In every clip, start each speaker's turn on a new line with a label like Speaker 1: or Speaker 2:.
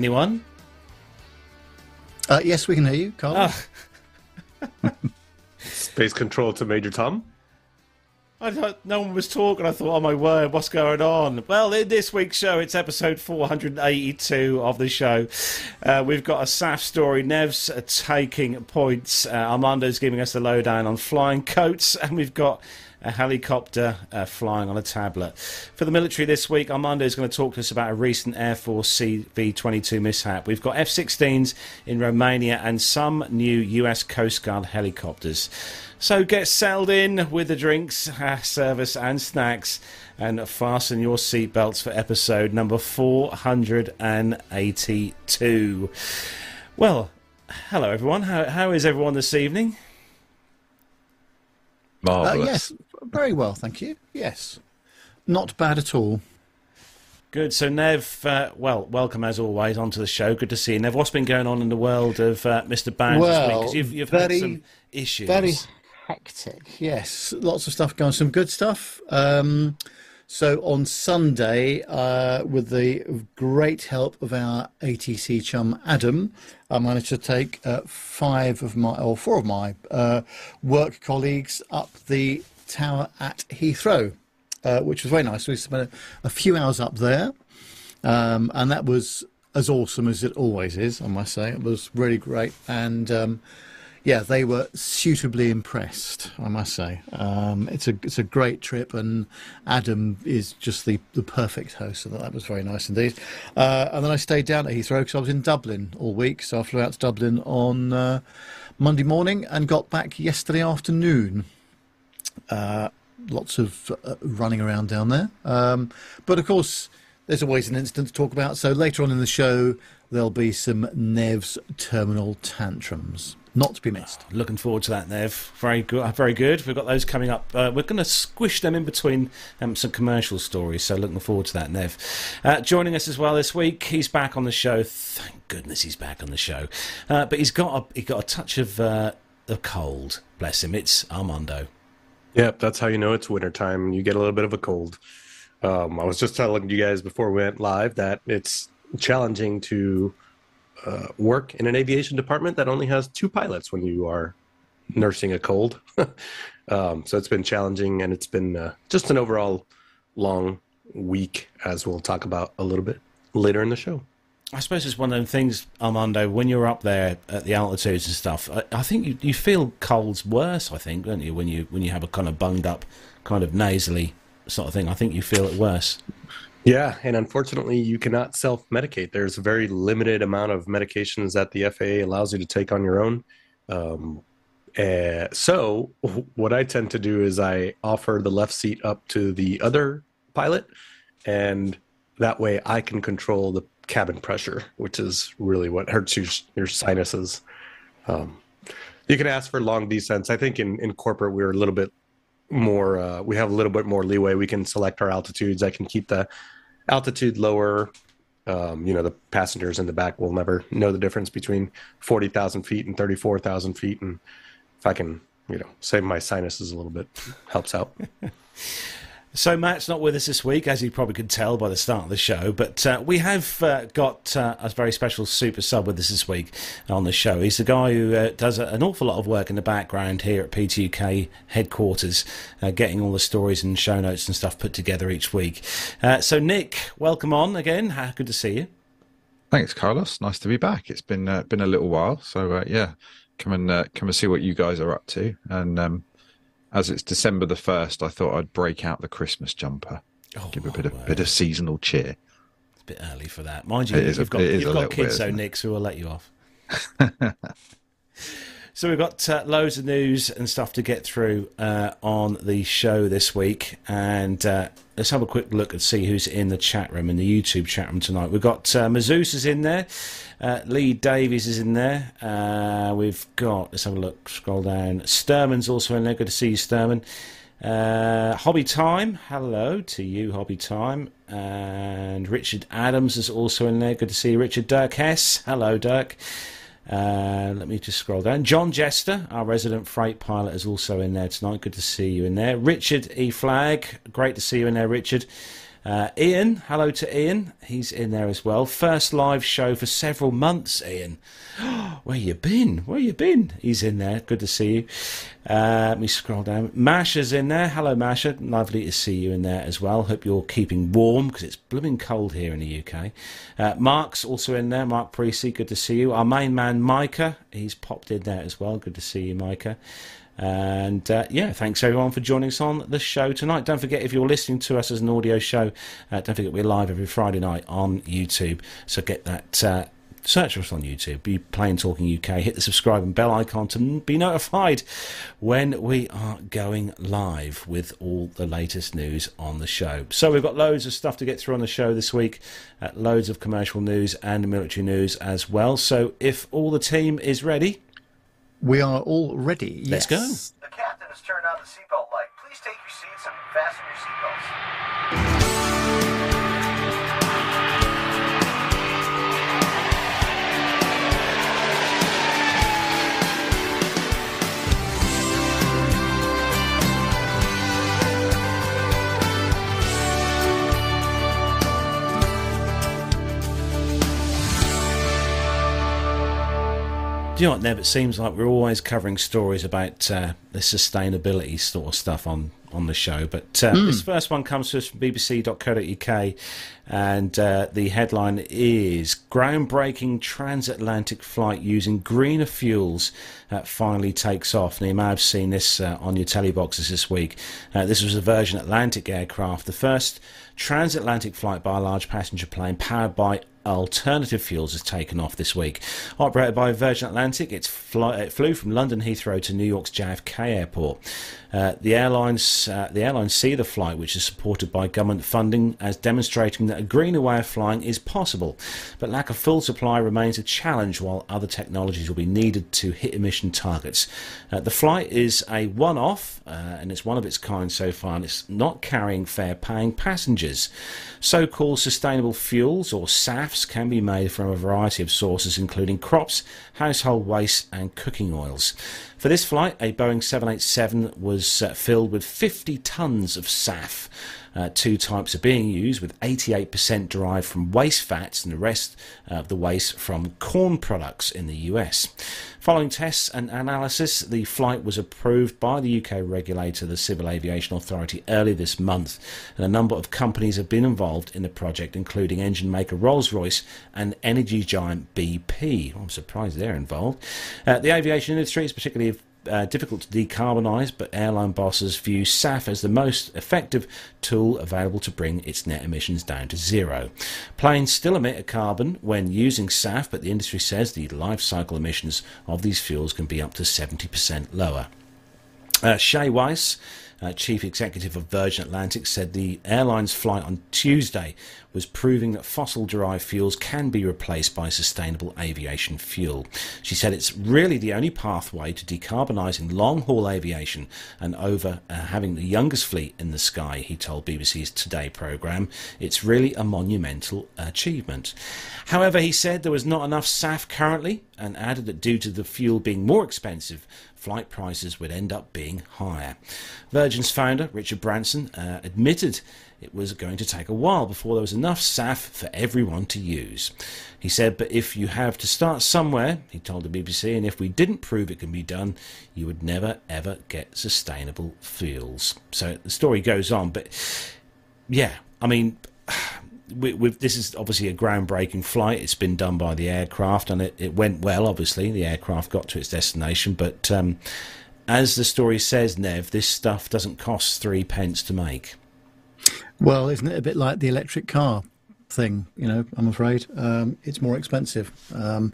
Speaker 1: Anyone?
Speaker 2: Uh, yes, we can hear you, Carl.
Speaker 1: Oh,
Speaker 3: Space control to Major Tom.
Speaker 1: I thought no one was talking. I thought, oh my word, what's going on? Well, in this week's show, it's episode 482 of the show. Uh, we've got a SAF story. Nev's uh, taking points. Uh, Armando's giving us the lowdown on flying coats, and we've got a helicopter uh, flying on a tablet. For the military this week, Armando is going to talk to us about a recent Air Force CV 22 mishap. We've got F 16s in Romania and some new US Coast Guard helicopters. So get settled in with the drinks, uh, service, and snacks, and fasten your seatbelts for episode number 482. Well, hello everyone. How, how is everyone this evening?
Speaker 2: Uh,
Speaker 4: Marvelous.
Speaker 2: yes, very well, thank you. Yes, not bad at all.
Speaker 1: Good. So, Nev, uh, well, welcome as always onto the show. Good to see you, Nev. What's been going on in the world of uh, Mr. Bounds this week?
Speaker 2: Well,
Speaker 1: 'Cause you've, you've
Speaker 2: very-
Speaker 1: had some issues.
Speaker 2: Very hectic. Yes, lots of stuff going. Some good stuff. Um, so on Sunday, uh, with the great help of our ATC chum Adam, I managed to take uh, five of my or four of my uh, work colleagues up the tower at Heathrow, uh, which was very nice. We spent a, a few hours up there. Um, and that was as awesome as it always is, I must say. It was really great. And um, yeah, they were suitably impressed, I must say. Um, it's a it's a great trip, and Adam is just the, the perfect host, so that was very nice indeed. Uh, and then I stayed down at Heathrow because I was in Dublin all week, so I flew out to Dublin on uh, Monday morning and got back yesterday afternoon lots of uh, running around down there. Um, but of course, there's always an incident to talk about. So later on in the show, there'll be some Nev's terminal tantrums. Not to be missed.
Speaker 1: Looking forward to that, Nev. Very good. Very good. We've got those coming up. Uh, we're going to squish them in between um, some commercial stories. So looking forward to that, Nev. Uh, joining us as well this week, he's back on the show. Thank goodness he's back on the show. Uh, but he's got a, he got a touch of uh, a cold. Bless him. It's Armando.
Speaker 3: Yep, that's how you know it's wintertime. You get a little bit of a cold. Um, I was just telling you guys before we went live that it's challenging to uh, work in an aviation department that only has two pilots when you are nursing a cold. um, so it's been challenging and it's been uh, just an overall long week, as we'll talk about a little bit later in the show.
Speaker 1: I suppose it's one of them things, Armando. When you're up there at the altitudes and stuff, I, I think you, you feel colds worse. I think, don't you? When you when you have a kind of bunged up, kind of nasally sort of thing, I think you feel it worse.
Speaker 3: Yeah, and unfortunately, you cannot self medicate. There's a very limited amount of medications that the FAA allows you to take on your own. Um, uh, so, what I tend to do is I offer the left seat up to the other pilot, and that way I can control the cabin pressure, which is really what hurts your, your sinuses. Um, you can ask for long descents. I think in, in corporate, we're a little bit more uh, we have a little bit more leeway. We can select our altitudes. I can keep the altitude lower. Um, you know the passengers in the back will never know the difference between 40000 feet and 34000 feet. And if i can you know save my sinuses a little bit helps out
Speaker 1: So Matt's not with us this week, as you probably could tell by the start of the show. But uh, we have uh, got uh, a very special super sub with us this week on the show. He's the guy who uh, does a, an awful lot of work in the background here at PTUK headquarters, uh, getting all the stories and show notes and stuff put together each week. Uh, so Nik, welcome on again. Good to see you.
Speaker 4: Thanks, Carlos. Nice to be back. It's been been a little while, so yeah, come and come and see what you guys are up to. And um, as it's December the first, I thought I'd break out the Christmas jumper,
Speaker 1: Oh,
Speaker 4: give a bit of
Speaker 1: word.
Speaker 4: bit of seasonal cheer.
Speaker 1: It's a bit early for that, mind you.
Speaker 4: It is a-
Speaker 1: you've got you've got kids, though? Nik, so we'll let you off. So we've got uh, loads of news and stuff to get through uh, on the show this week, and uh, let's have a quick look and see who's in the chat room in the YouTube chat room tonight. We've got uh, is in there, uh, Lee Davies is in there. Uh, we've got let's have a look. Scroll down. Sturman's also in there. Good to see you, Sturman. Uh, Hobby Time, hello to you, Hobby Time. And Richard Adams is also in there. Good to see you, Richard. Dirk Hess, hello, Dirk. Uh, let me just scroll down. John Jester, our resident freight pilot, is also in there tonight. Good to see you in there. Richard E. Flag, great to see you in there, Richard. Uh, Ian, hello to Ian. He's in there as well. First live show for several months, Ian. Where you been? Where you been? He's in there. Good to see you. Uh, let me scroll down. Masha's in there. Hello, Masha. Lovely to see you in there as well. Hope you're keeping warm because it's blooming cold here in the UK. Uh, Mark's also in there. Mark Precy, good to see you. Our main man, Micah, he's popped in there as well. Good to see you, Micah. And uh, yeah, thanks everyone for joining us on the show tonight. Don't forget, if you're listening to us as an audio show, uh, don't forget we're live every Friday night on YouTube. So get that. Uh, search us on YouTube, be Plane Talking UK, hit the subscribe and bell icon to be notified when we are going live with all the latest news on the show. So we've got loads of stuff to get through on the show this week, uh, loads of commercial news and military news as well. So if all the team is ready,
Speaker 2: we are all ready.
Speaker 1: Let's go.
Speaker 5: The captain has turned on the seatbelt light. Please take your seats and fasten your seatbelts.
Speaker 1: Do you know what, Nev? It seems like we're always covering stories about uh, the sustainability sort of stuff on, on the show. But uh, this first one comes to us from bbc.co.uk, and uh, the headline is Groundbreaking Transatlantic Flight Using Greener Fuels uh, Finally Takes Off. Now, you may have seen this uh, on your telly boxes this week. Uh, this was a Virgin Atlantic aircraft, the first transatlantic flight by a large passenger plane powered by alternative fuels has taken off this week. Operated by Virgin Atlantic, fly, it flew from London Heathrow to New York's JFK Airport. Uh, the airlines uh, the airlines see the flight, which is supported by government funding, as demonstrating that a greener way of flying is possible. But lack of full supply remains a challenge, while other technologies will be needed to hit emission targets. Uh, the flight is a one-off, uh, and it's one of its kind so far, and it's not carrying fare-paying passengers. So-called sustainable fuels, or SAFs, can be made from a variety of sources, including crops, household waste, and cooking oils. For this flight, a Boeing 787 was uh, filled with 50 tons of SAF. Uh, two types are being used, with 88% derived from waste fats and the rest of the waste from corn products in the US. Following tests and analysis, the flight was approved by the UK regulator, the Civil Aviation Authority, early this month. And a number of companies have been involved in the project, including engine maker Rolls Royce and energy giant BP. I'm surprised they're involved. Uh, the aviation industry is particularly uh, difficult to decarbonise, but airline bosses view SAF as the most effective tool available to bring its net emissions down to zero. Planes still emit a carbon when using SAF, but the industry says the life cycle emissions of these fuels can be up to 70% lower. Uh, Shai Weiss, uh, chief executive of Virgin Atlantic, said the airline's flight on Tuesday was proving that fossil derived fuels can be replaced by sustainable aviation fuel. She said it's really the only pathway to decarbonising long haul aviation and over uh, having the youngest fleet in the sky, he told BBC's Today programme. It's really a monumental achievement. However, he said there was not enough SAF currently and added that due to the fuel being more expensive, flight prices would end up being higher. Virgin's founder, Richard Branson, uh, admitted it was going to take a while before there was enough SAF for everyone to use. He said, but if you have to start somewhere, he told the BBC, and if we didn't prove it can be done, you would never ever get sustainable fuels. So the story goes on, but yeah, I mean, this is obviously a groundbreaking flight. It's been done by the aircraft, and it, it went well. Obviously, the aircraft got to its destination, but um, as the story says, Nev, this stuff doesn't cost three pence to make.
Speaker 2: Well, isn't it a bit like the electric car thing? You know, I'm afraid um, it's more expensive. Um,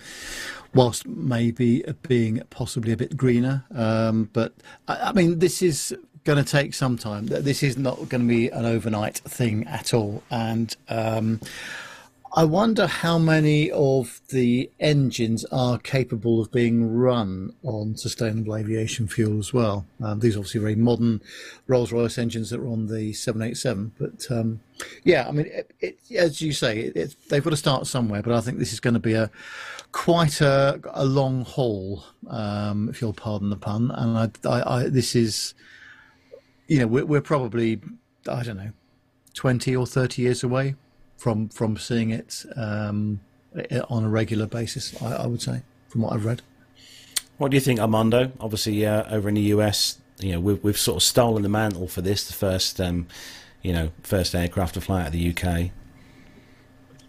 Speaker 2: whilst maybe being possibly a bit greener, um, but I, I mean, this is going to take some time. This is not going to be an overnight thing at all, and um, I wonder how many of the engines are capable of being run on sustainable aviation fuel as well. Um, these are obviously very modern Rolls Royce engines that are on the 787. But um, yeah, I mean, it, it, as you say, it, they've got to start somewhere. But I think this is going to be a quite a, a long haul, um, if you'll pardon the pun. And I, I, I, this is, you know, we're, we're probably, I don't know, twenty or thirty years away from from seeing it um, on a regular basis. I, I, would say, from what I've read.
Speaker 1: What do you think, Armando? Obviously, uh, over in the US, you know, we've we've sort of stolen the mantle for this, the first, um, you know, first aircraft to fly out of the UK.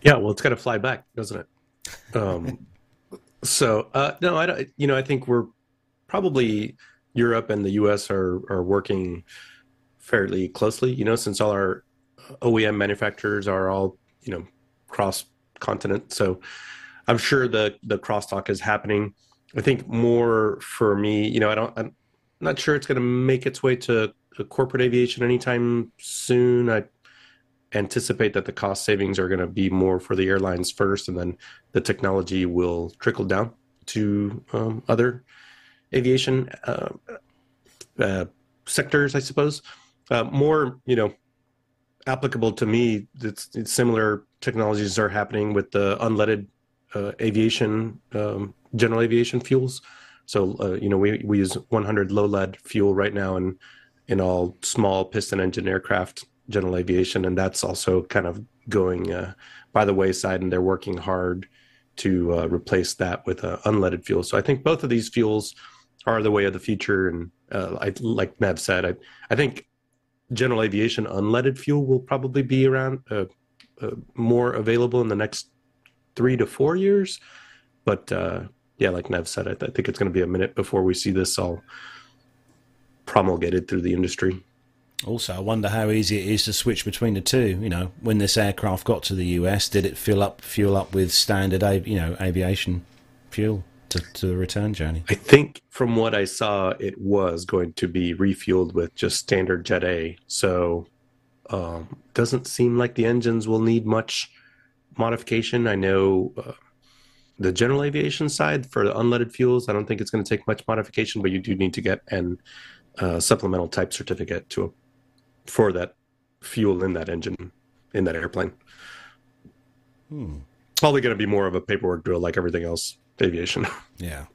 Speaker 3: Yeah, well, it's got to fly back, doesn't it? Um, so uh, no, I don't. You know, I think we're probably Europe and the US are are working fairly closely. You know, since all our OEM manufacturers are all you know cross continent, so I'm sure the the crosstalk is happening. I think more for me, you know, I don't. I'm not sure it's going to make its way to corporate aviation anytime soon. I anticipate that the cost savings are going to be more for the airlines first, and then the technology will trickle down to um, other aviation uh, uh, sectors, I suppose. Uh, more, you know, applicable to me. It's, similar technologies are happening with the unleaded uh, aviation, um, general aviation fuels. So, uh, you know, we, we use 100 low lead fuel right now in in all small piston engine aircraft general aviation, and that's also kind of going uh, by the wayside, and they're working hard to replace that with unleaded fuel. So I think both of these fuels are the way of the future. And uh, I, like Nev said, I, I think general aviation unleaded fuel will probably be around uh, uh, more available in the next three to four years. But uh, yeah, like Nev said, I, I think it's going to be a minute before we see this all promulgated through the industry.
Speaker 1: Also, I wonder how easy it is to switch between the two. You know, when this aircraft got to the US, did it fill up fuel up with standard, you know, aviation fuel to, to the return journey?
Speaker 3: I think from what I saw, it was going to be refueled with just standard Jet A. So, um, doesn't seem like the engines will need much modification. I know uh, the general aviation side for the unleaded fuels, I don't think it's going to take much modification, but you do need to get an uh, supplemental type certificate to for that fuel in that engine in that airplane. Hmm. Probably going to be more of a paperwork drill like everything else aviation.
Speaker 1: Yeah.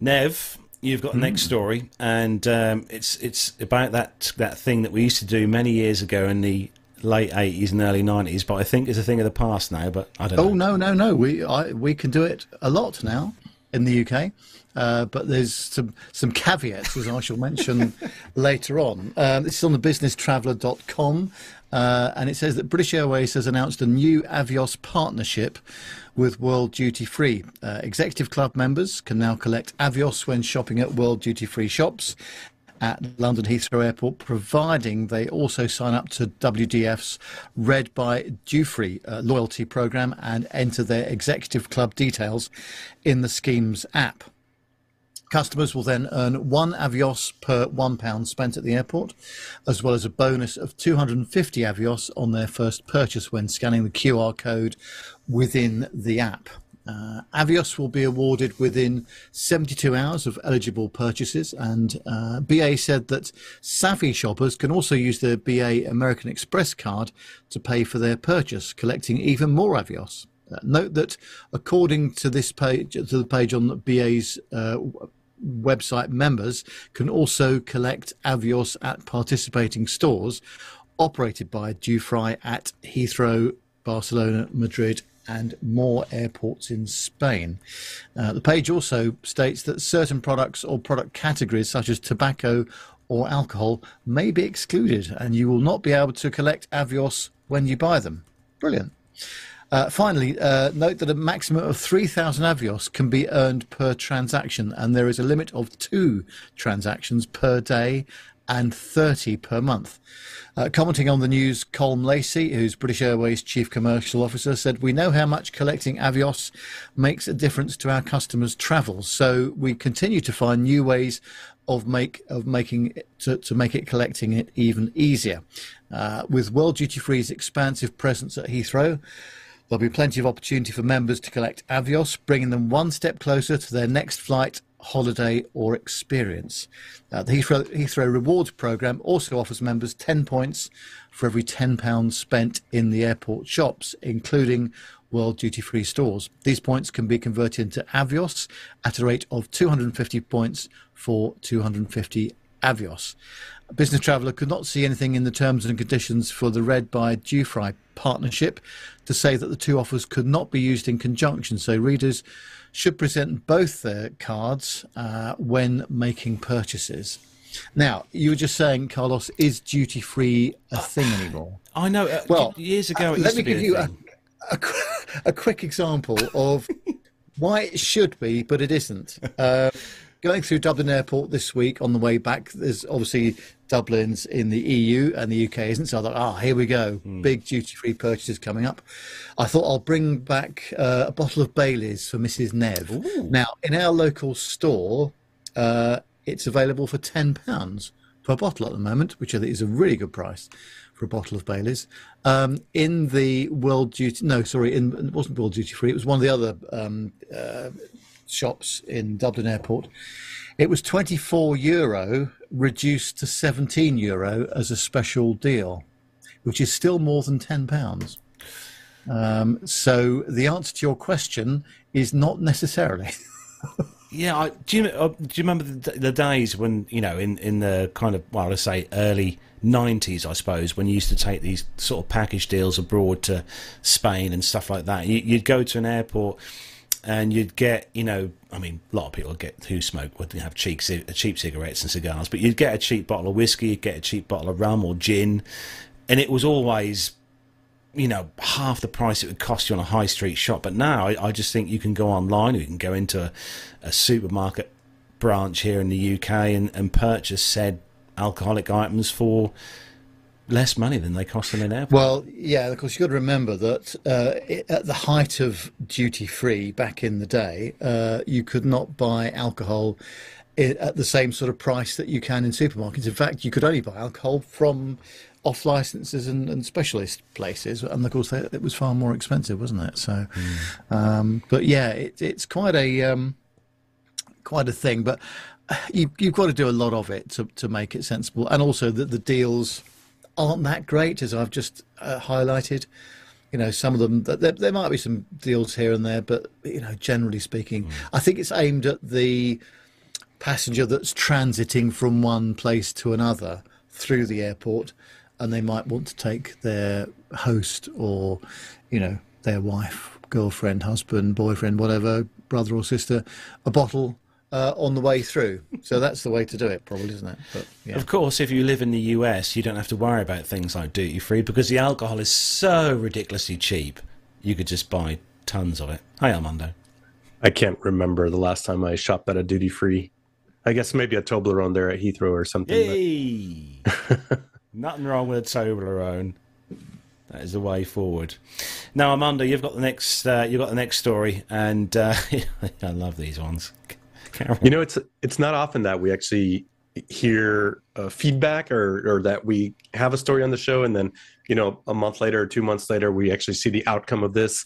Speaker 1: Nev, you've got the next hmm. story, and um, it's it's about that that thing that we used to do many years ago in the late eighties and early nineties, but I think it's a thing of the past now. But I don't.
Speaker 2: Oh
Speaker 1: know.
Speaker 2: no, no, no! We I, we can do it a lot now in the UK. Uh, but there's some, some caveats, as I shall mention later on. Uh, this is on the businesstraveller.com, uh, and it says that British Airways has announced a new Avios partnership with World Duty Free. Uh, executive Club members can now collect Avios when shopping at World Duty Free shops at London Heathrow Airport, providing they also sign up to WDF's Red by Dufry uh, loyalty program and enter their executive club details in the scheme's app. Customers will then earn one Avios per £1 spent at the airport, as well as a bonus of 250 Avios on their first purchase when scanning the QR code within the app. Uh, Avios will be awarded within 72 hours of eligible purchases, and uh, BA said that savvy shoppers can also use their BA American Express card to pay for their purchase, collecting even more Avios. Uh, note that according to this page, to the page on BA's uh, website members can also collect Avios at participating stores operated by Dufry at Heathrow, Barcelona, Madrid, and more airports in Spain. Uh, the page also states that certain products or product categories, such as tobacco or alcohol, may be excluded, and you will not be able to collect Avios when you buy them. Brilliant. Uh, finally, uh, note that a maximum of 3,000 Avios can be earned per transaction, and there is a limit of two transactions per day and 30 per month. Uh, commenting on the news, Colm Lacy, who's British Airways Chief Commercial Officer, said, We know how much collecting Avios makes a difference to our customers' travels, so we continue to find new ways of make of making it, to, to make it collecting it even easier. Uh, with World Duty Free's expansive presence at Heathrow, There'll be plenty of opportunity for members to collect Avios, bringing them one step closer to their next flight, holiday, or experience. Uh, the Heathrow, Heathrow Rewards Programme also offers members 10 points for every £10 spent in the airport shops, including World Duty Free stores. These points can be converted into Avios at a rate of 250 points for 250 Avios. A Business Traveller could not see anything in the terms and conditions for the Red by Dufry partnership to say that the two offers could not be used in conjunction. So readers should present both their cards uh, when making purchases. Now, you were just saying, Carlos, is duty free a thing anymore?
Speaker 1: I know. Uh,
Speaker 2: Well,
Speaker 1: years ago,
Speaker 2: uh,
Speaker 1: it used
Speaker 2: let me give you a, a, a quick example of why it should be, but it isn't. Uh, going through Dublin Airport this week on the way back, there's obviously Dublin's in the EU and the UK isn't. So I thought, ah, here we go, big duty free purchases coming up. I thought I'll bring back uh, a bottle of Bailey's for Mrs. Nev. Now, in our local store, uh, it's available for ten pounds per bottle at the moment, which I think is a really good price for a bottle of Bailey's. Um, in the World Duty, no, sorry, in, it wasn't World Duty Free. It was one of the other um, uh, shops in Dublin Airport. It was 24 euro, reduced to 17 euro as a special deal, which is still more than 10 pounds. Um, so the answer to your question is not necessarily.
Speaker 1: Yeah, I, do you uh, do you remember the, the days when you know in in the kind of well, let's say early nineties, I suppose, when you used to take these sort of package deals abroad to Spain and stuff like that. You, you'd go to an airport and you'd get, you know, I mean, a lot of people get who smoke would have cheap uh, cheap cigarettes and cigars, but you'd get a cheap bottle of whiskey, you'd get a cheap bottle of rum or gin, and it was always you know half the price it would cost you on a high street shop. But now I, I just think you can go online, you can go into a, a supermarket branch here in the UK and, and purchase said alcoholic items for less money than they cost them in airport.
Speaker 2: Well, yeah, of course, you've got to remember that uh, at the height of duty free back in the day, uh, you could not buy alcohol at the same sort of price that you can in supermarkets. In fact, you could only buy alcohol from off licenses and, and specialist places, and of course, they, it was far more expensive, wasn't it? So, um, but yeah, it, it's quite a um, quite a thing. But you, you've got to do a lot of it to, to make it sensible, and also that the deals aren't that great, as I've just uh, highlighted. You know, some of them there, there might be some deals here and there, but you know, generally speaking, I think it's aimed at the passenger that's transiting from one place to another through the airport, and they might want to take their host or, you know, their wife, girlfriend, husband, boyfriend, whatever, brother or sister, a bottle uh, on the way through. So that's the way to do it, probably, isn't it? But yeah.
Speaker 1: Of course, if you live in the US, you don't have to worry about things like duty free because the alcohol is so ridiculously cheap. You could just buy tons of it. Hi, Armando.
Speaker 3: I can't remember the last time I shopped at a duty free. I guess maybe a Toblerone there at Heathrow or something. but-
Speaker 1: nothing wrong with a Toblerone. That is the way forward. Now, Armando, you've got the next. Uh, you've got the next story, and uh, I love these ones. Carol.
Speaker 3: You know, it's it's not often that we actually hear uh, feedback or or that we have a story on the show, and then you know a month later or two months later we actually see the outcome of this.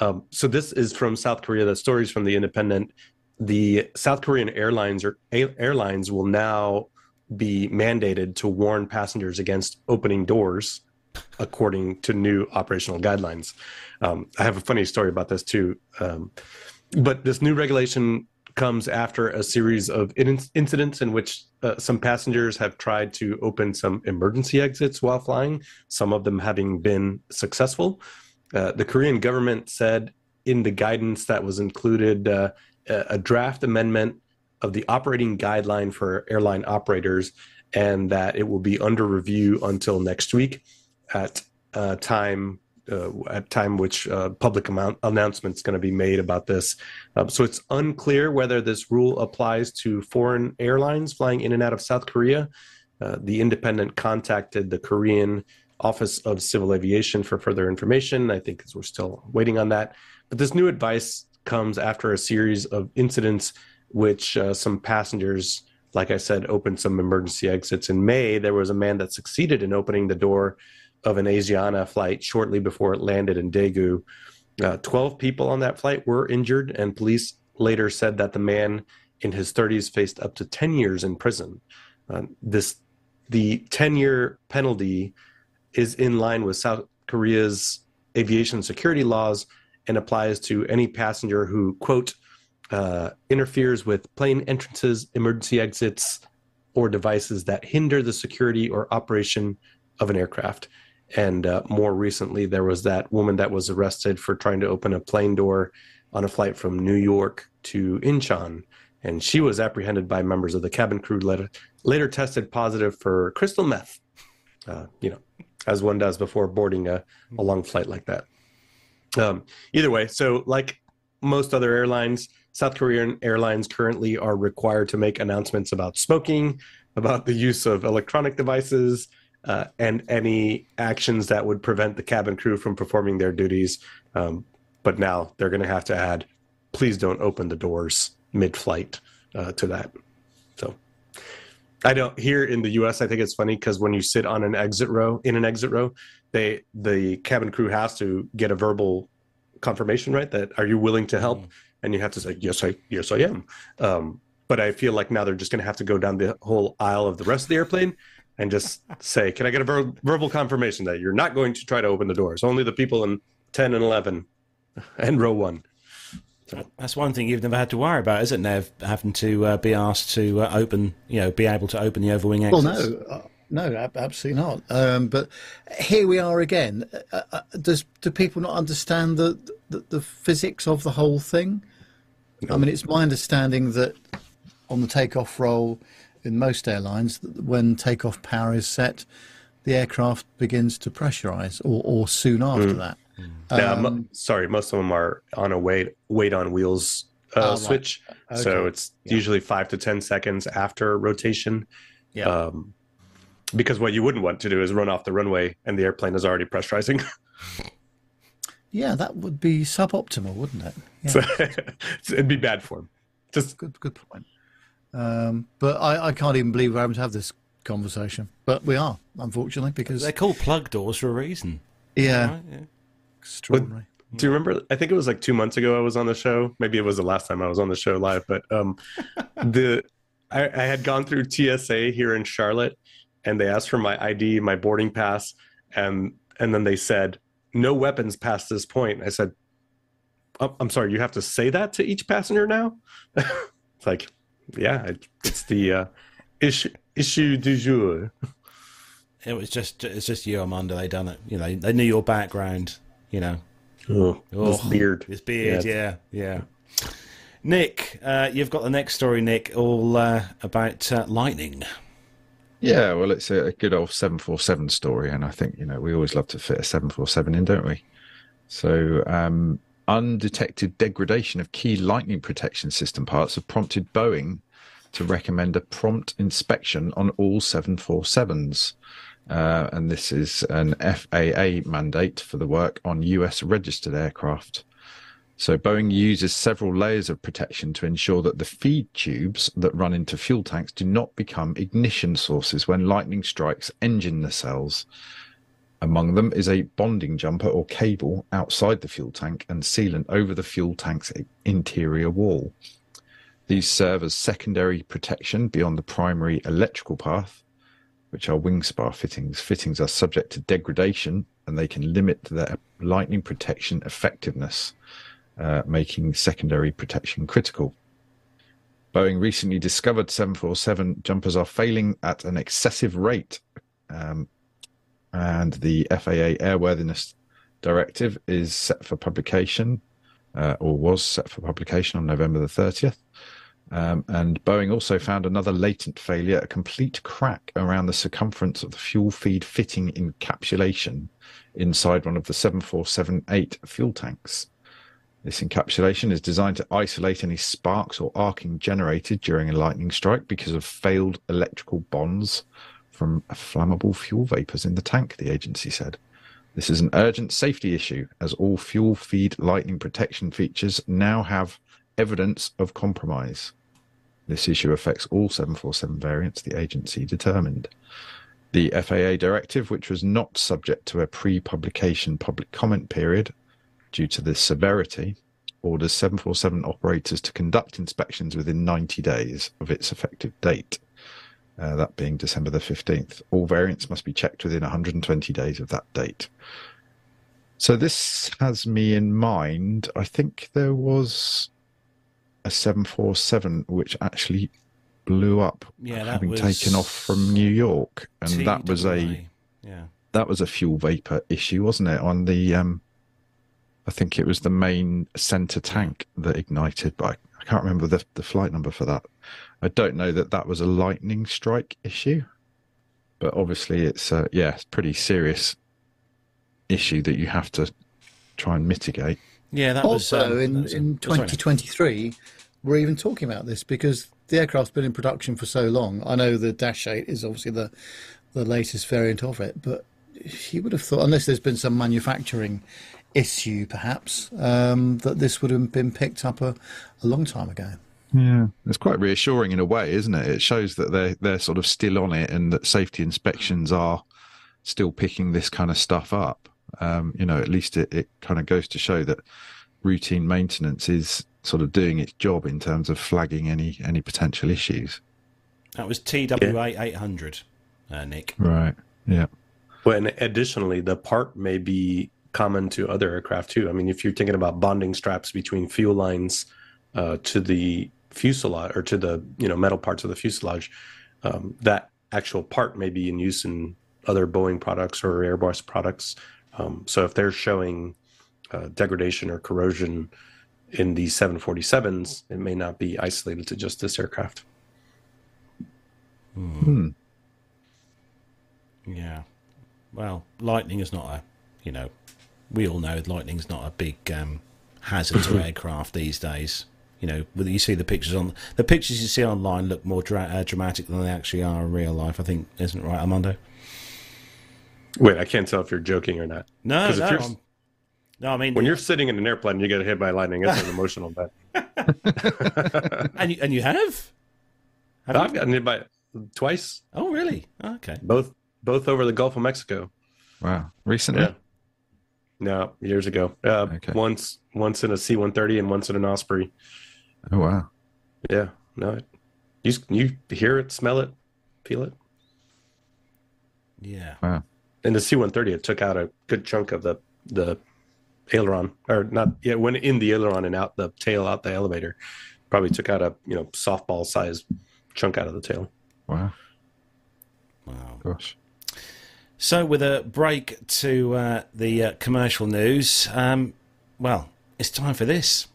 Speaker 3: Um, so this is from South Korea. The stories from the Independent. The South Korean airlines or a- airlines will now be mandated to warn passengers against opening doors, according to new operational guidelines. Um, I have a funny story about this too. Um, but this new regulation comes after a series of in- incidents in which uh, some passengers have tried to open some emergency exits while flying, some of them having been successful. Uh, the Korean government said in the guidance that was included uh, a draft amendment of the operating guideline for airline operators, and that it will be under review until next week at uh, time uh, at time which uh, public amount announcements going to be made about this. Um, so it's unclear whether this rule applies to foreign airlines flying in and out of South Korea. Uh, the Independent contacted the Korean Office of Civil Aviation for further information. I think we're still waiting on that. But this new advice comes after a series of incidents which uh, some passengers, like I said, opened some emergency exits. In May, there was a man that succeeded in opening the door of an Asiana flight shortly before it landed in Daegu. Uh, 12 people on that flight were injured, and police later said that the man in his 30s faced up to 10 years in prison. Uh, this the 10 year penalty is in line with South Korea's aviation security laws and applies to any passenger who quote uh, interferes with plane entrances, emergency exits, or devices that hinder the security or operation of an aircraft. And uh, more recently, there was that woman that was arrested for trying to open a plane door on a flight from New York to Incheon. And she was apprehended by members of the cabin crew, later, later tested positive for crystal meth, uh, you know, as one does before boarding a, a long flight like that. Um, either way, so like most other airlines, South Korean airlines currently are required to make announcements about smoking, about the use of electronic devices, uh, and any actions that would prevent the cabin crew from performing their duties. Um, but now they're going to have to add, please don't open the doors mid-flight uh, to that. So I don't here in the U.S. I think it's funny because when you sit on an exit row in an exit row, they the cabin crew has to get a verbal confirmation, right? That are you willing to help? And you have to say yes, I yes I am. Um, but I feel like now they're just going to have to go down the whole aisle of the rest of the airplane and just say, "Can I get a ver- verbal confirmation that you're not going to try to open the doors? Only the people in ten and eleven and row one."
Speaker 1: That's one thing you've never had to worry about, is it, Nev? Having to uh, be asked to uh, open, you know, be able to open the overwing exits.
Speaker 2: Well, no, uh, no, ab- absolutely not. Um, but here we are again. Uh, uh, does do people not understand the, the the physics of the whole thing? I mean, it's my understanding that on the takeoff roll in most airlines, that when takeoff power is set, the aircraft begins to pressurize, or, or soon after that.
Speaker 3: Yeah,
Speaker 2: Um,
Speaker 3: mo- sorry, most of them are on a weight weight on wheels uh,
Speaker 2: Oh, right.
Speaker 3: switch, so
Speaker 2: Okay.
Speaker 3: it's usually five to ten seconds after rotation.
Speaker 2: Yeah.
Speaker 3: Um, because what you wouldn't want to do is run off the runway and the airplane is already pressurizing.
Speaker 2: Yeah, that would be suboptimal, wouldn't it? Yeah.
Speaker 3: so it'd be bad form. Just
Speaker 2: good good point. Um, but I, I can't even believe we're having to have this conversation. But we are, unfortunately, because
Speaker 1: They're called plug doors for a reason.
Speaker 2: yeah,
Speaker 1: right? Yeah.
Speaker 2: extraordinary.
Speaker 3: do you remember? I think it was like two months ago I was on the show. Maybe it was the last time I was on the show live, but um, the I, I had gone through TSA here in Charlotte, and they asked for my ID, my boarding pass, and and then they said no weapons past this point. I said, "Oh, I'm sorry, you have to say that to each passenger now. it's like, yeah, it- it's the uh, issue issue du jour.
Speaker 1: It was just it's just you, Amanda. They done it. You know, they knew your background. You know,
Speaker 3: Oh, this
Speaker 1: Oh,
Speaker 3: beard.
Speaker 1: his beard. Yeah, yeah. Nik, uh, you've got the next story, Nik, all uh, about uh, lightning.
Speaker 4: Yeah, well, it's a, a good old 747 story, and I think, you know, we always love to fit a 747 in, don't we? So, um, undetected degradation of key lightning protection system parts have prompted Boeing to recommend a prompt inspection on all 747s. Uh, and this is an FAA mandate for the work on US registered aircraft. So Boeing uses several layers of protection to ensure that the feed tubes that run into fuel tanks do not become ignition sources when lightning strikes engine nacelles. Among them is a bonding jumper or cable outside the fuel tank and sealant over the fuel tank's interior wall. These serve as secondary protection beyond the primary electrical path, which are wing spar fittings. Fittings are subject to degradation and they can limit their lightning protection effectiveness uh, making secondary protection critical. Boeing recently discovered 747 jumpers are failing at an excessive rate, um, and the FAA Airworthiness Directive is set for publication, uh, or was set for publication on November the 30th. Um, and Boeing also found another latent failure, a complete crack around the circumference of the fuel feed fitting encapsulation inside one of the 747 8 fuel tanks. This encapsulation is designed to isolate any sparks or arcing generated during a lightning strike because of failed electrical bonds from flammable fuel vapors in the tank, the agency said. This is an urgent safety issue as all fuel feed lightning protection features now have evidence of compromise. This issue affects all 747 variants, the agency determined. The FAA directive, which was not subject to a pre publication public comment period, due to the severity, orders 747 operators to conduct inspections within 90 days of its effective date, uh, that being December the 15th. All variants must be checked within 120 days of that date. So this has me in mind. I think there was a 747 which actually blew up,
Speaker 1: Yeah,
Speaker 4: having taken off from New York, and that was a
Speaker 1: yeah.
Speaker 4: that was a fuel vapor issue, wasn't it? On the, um, I think it was the main center tank that ignited, but I, I can't remember the the flight number for that. I don't know that that was a lightning strike issue, but obviously it's uh, yeah, it's pretty serious issue that you have to try and mitigate.
Speaker 1: Yeah, that was
Speaker 2: Also,
Speaker 1: um,
Speaker 2: in,
Speaker 1: was-
Speaker 2: in
Speaker 1: oh, sorry,
Speaker 2: 2023, we're even talking about this because the aircraft's been in production for so long. I know the Dash 8 is obviously the the latest variant of it, but you would have thought, unless there's been some manufacturing issue, perhaps, um, that this would have been picked up a, a long time ago.
Speaker 4: Yeah, it's quite reassuring in a way, isn't it? It shows that they're they're sort of still on it, and that safety inspections are still picking this kind of stuff up. Um, you know, at least it, it kind of goes to show that routine maintenance is sort of doing its job in terms of flagging any any potential issues.
Speaker 1: That was TWA 800, uh, Nik.
Speaker 4: Right. Yeah.
Speaker 3: Well, and additionally, the part may be common to other aircraft too. I mean, if you're thinking about bonding straps between fuel lines uh, to the fuselage or to the you know metal parts of the fuselage, um, that actual part may be in use in other Boeing products or Airbus products. Um, so if they're showing uh, degradation or corrosion in these 747s, it may not be isolated to just this aircraft.
Speaker 4: Hmm.
Speaker 1: Yeah. Well, lightning is not a, you know, we all know lightning's not a big um, hazard to aircraft these days. You know, whether you see the pictures on the pictures you see online look more dra- uh, dramatic than they actually are in real life. I think, isn't it right, Armando?
Speaker 3: Wait, I can't tell if you're joking or not.
Speaker 1: No,
Speaker 3: 'Cause if
Speaker 1: no,
Speaker 3: you're-
Speaker 1: I'm- no. I mean,
Speaker 3: When you're sitting in an airplane, and you get hit by lightning. It's an emotional event.
Speaker 1: and you, and you have, have
Speaker 3: I've
Speaker 1: you?
Speaker 3: gotten hit by it twice,
Speaker 1: Oh, really? Okay.
Speaker 3: both both over the Gulf of Mexico.
Speaker 4: Wow. Recently.
Speaker 3: Yeah. No, years ago. Uh,
Speaker 4: Okay.
Speaker 3: Once once in a C one thirty and once in an Osprey.
Speaker 4: Oh wow.
Speaker 3: Yeah. No. You s- you hear it, smell it, feel it.
Speaker 1: Yeah.
Speaker 4: Wow.
Speaker 3: In the C one thirty, it took out a good chunk of the the aileron, or not. Yeah, it went in the aileron and out the tail, out the elevator. Probably took out a you know softball size chunk out of the tail.
Speaker 4: Wow.
Speaker 1: Wow.
Speaker 4: Gosh.
Speaker 1: So, with a break to uh, the uh, commercial news, um, well, it's time for this.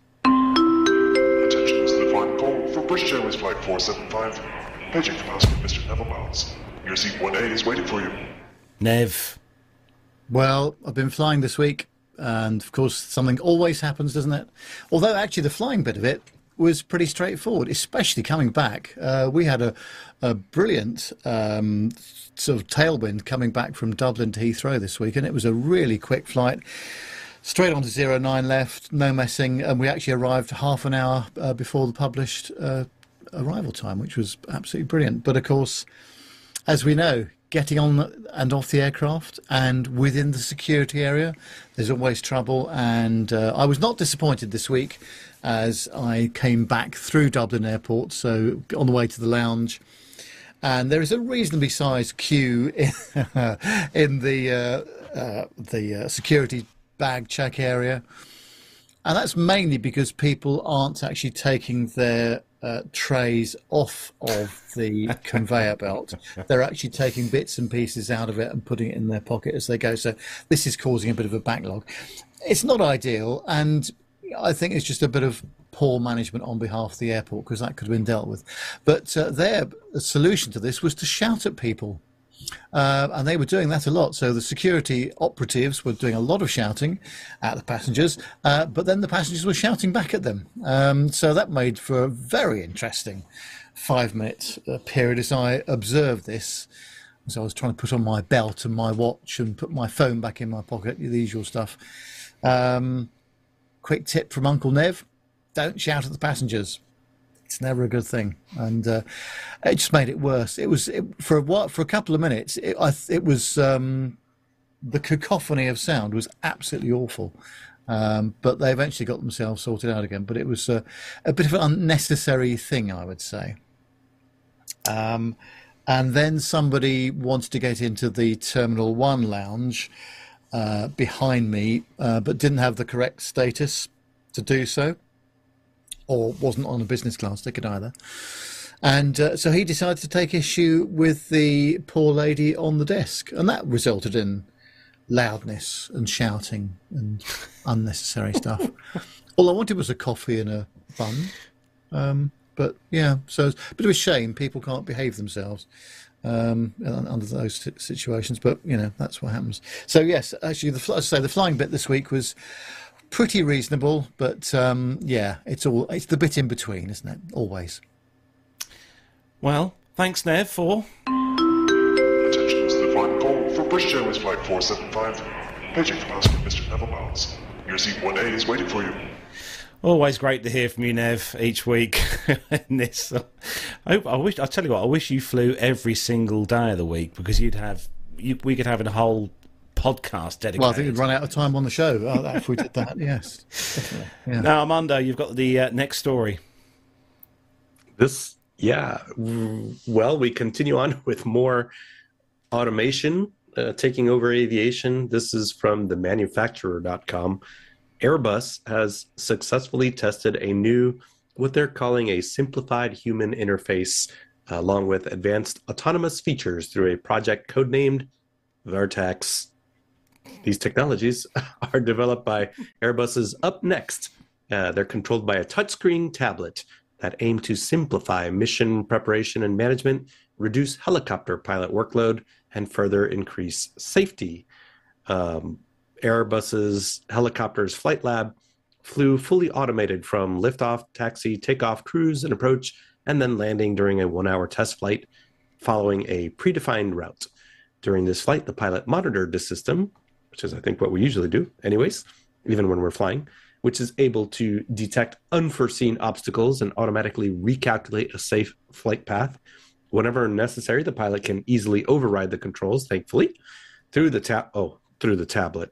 Speaker 6: Attention, this is the final call for British Airways Flight 475. Paging from house with Mr. Neville Miles. Your seat 1A is waiting for you.
Speaker 1: Nev.
Speaker 2: Well, I've been flying this week, and of course, something always happens, doesn't it? Although, actually, the flying bit of it was pretty straightforward, especially coming back. Uh, we had a, a brilliant um, sort of tailwind coming back from Dublin to Heathrow this week, and it was a really quick flight. Straight on to zero nine left, no messing, and we actually arrived half an hour uh, before the published uh, arrival time, which was absolutely brilliant. But of course, as we know, getting on and off the aircraft and within the security area, there's always trouble. And uh, I was not disappointed this week as I came back through Dublin Airport, so on the way to the lounge. And there is a reasonably sized queue in, in the uh, uh, the uh, security bag check area. And that's mainly because people aren't actually taking their uh, trays off of the conveyor belt. They're actually taking bits and pieces out of it and putting it in their pocket as they go. So this is causing a bit of a backlog. It's not ideal, and I think it's just a bit of poor management on behalf of the airport because that could have been dealt with. But uh, their solution to this was to shout at people. Uh, and they were doing that a lot. So the security operatives were doing a lot of shouting at the passengers, uh, but then the passengers were shouting back at them. Um, so that made for a very interesting five minute uh, period as I observed this. So I was trying to put on my belt and my watch and put my phone back in my pocket, the usual stuff. Um, quick tip from Uncle Nev don't shout at the passengers it's never a good thing, and uh, it just made it worse. It was it, for a while, for a couple of minutes. It, I, it was um, the cacophony of sound was absolutely awful, um, but they eventually got themselves sorted out again. But it was uh, a bit of an unnecessary thing, I would say. Um, and then somebody wanted to get into the Terminal One lounge uh, behind me, uh, but didn't have the correct status to do so or wasn't on a business class ticket either. And uh, so he decided to take issue with the poor lady on the desk, and that resulted in loudness and shouting and unnecessary stuff. All I wanted was a coffee and a bun. Um, but yeah, so it's a bit of a shame people can't behave themselves um, under those situations. But you know that's what happens. So yes, actually, the as I say the flying bit this week was pretty reasonable, but um, yeah, it's all it's the bit in between, isn't it? Always.
Speaker 1: Well, thanks, Nev, for.
Speaker 6: Attention, this is the final call for British Airways Flight 475. Paging for passenger Mr. Neville Miles. Your seat 1A is waiting for you.
Speaker 1: Always great to hear from you, Nev, each week. in this, I, I wish. I tell you what, I wish you flew every single day of the week because you'd have. You, we could have a whole podcast dedicated.
Speaker 2: Well, I think we'd run out of time on the show uh, if we did that. Yes. Yeah.
Speaker 1: Now, Armando, you've got the uh, next story.
Speaker 3: This, yeah. Well, we continue on with more automation uh, taking over aviation. This is from the manufacturer.com. Airbus has successfully tested a new, what they're calling a simplified human interface, along with advanced autonomous features through a project codenamed Vertex. These technologies are developed by Airbus's UpNext. Uh, they're controlled by a touchscreen tablet that aim to simplify mission preparation and management, reduce helicopter pilot workload, and further increase safety. Um, Airbus's helicopters flight lab flew fully automated from liftoff, taxi, takeoff, cruise, and approach, and then landing during a one hour test flight following a predefined route. During this flight, the pilot monitored the system, which is, I think, what we usually do, anyways, even when we're flying, which is able to detect unforeseen obstacles and automatically recalculate a safe flight path. Whenever necessary, the pilot can easily override the controls, thankfully, through the tab. Oh, through the tablet,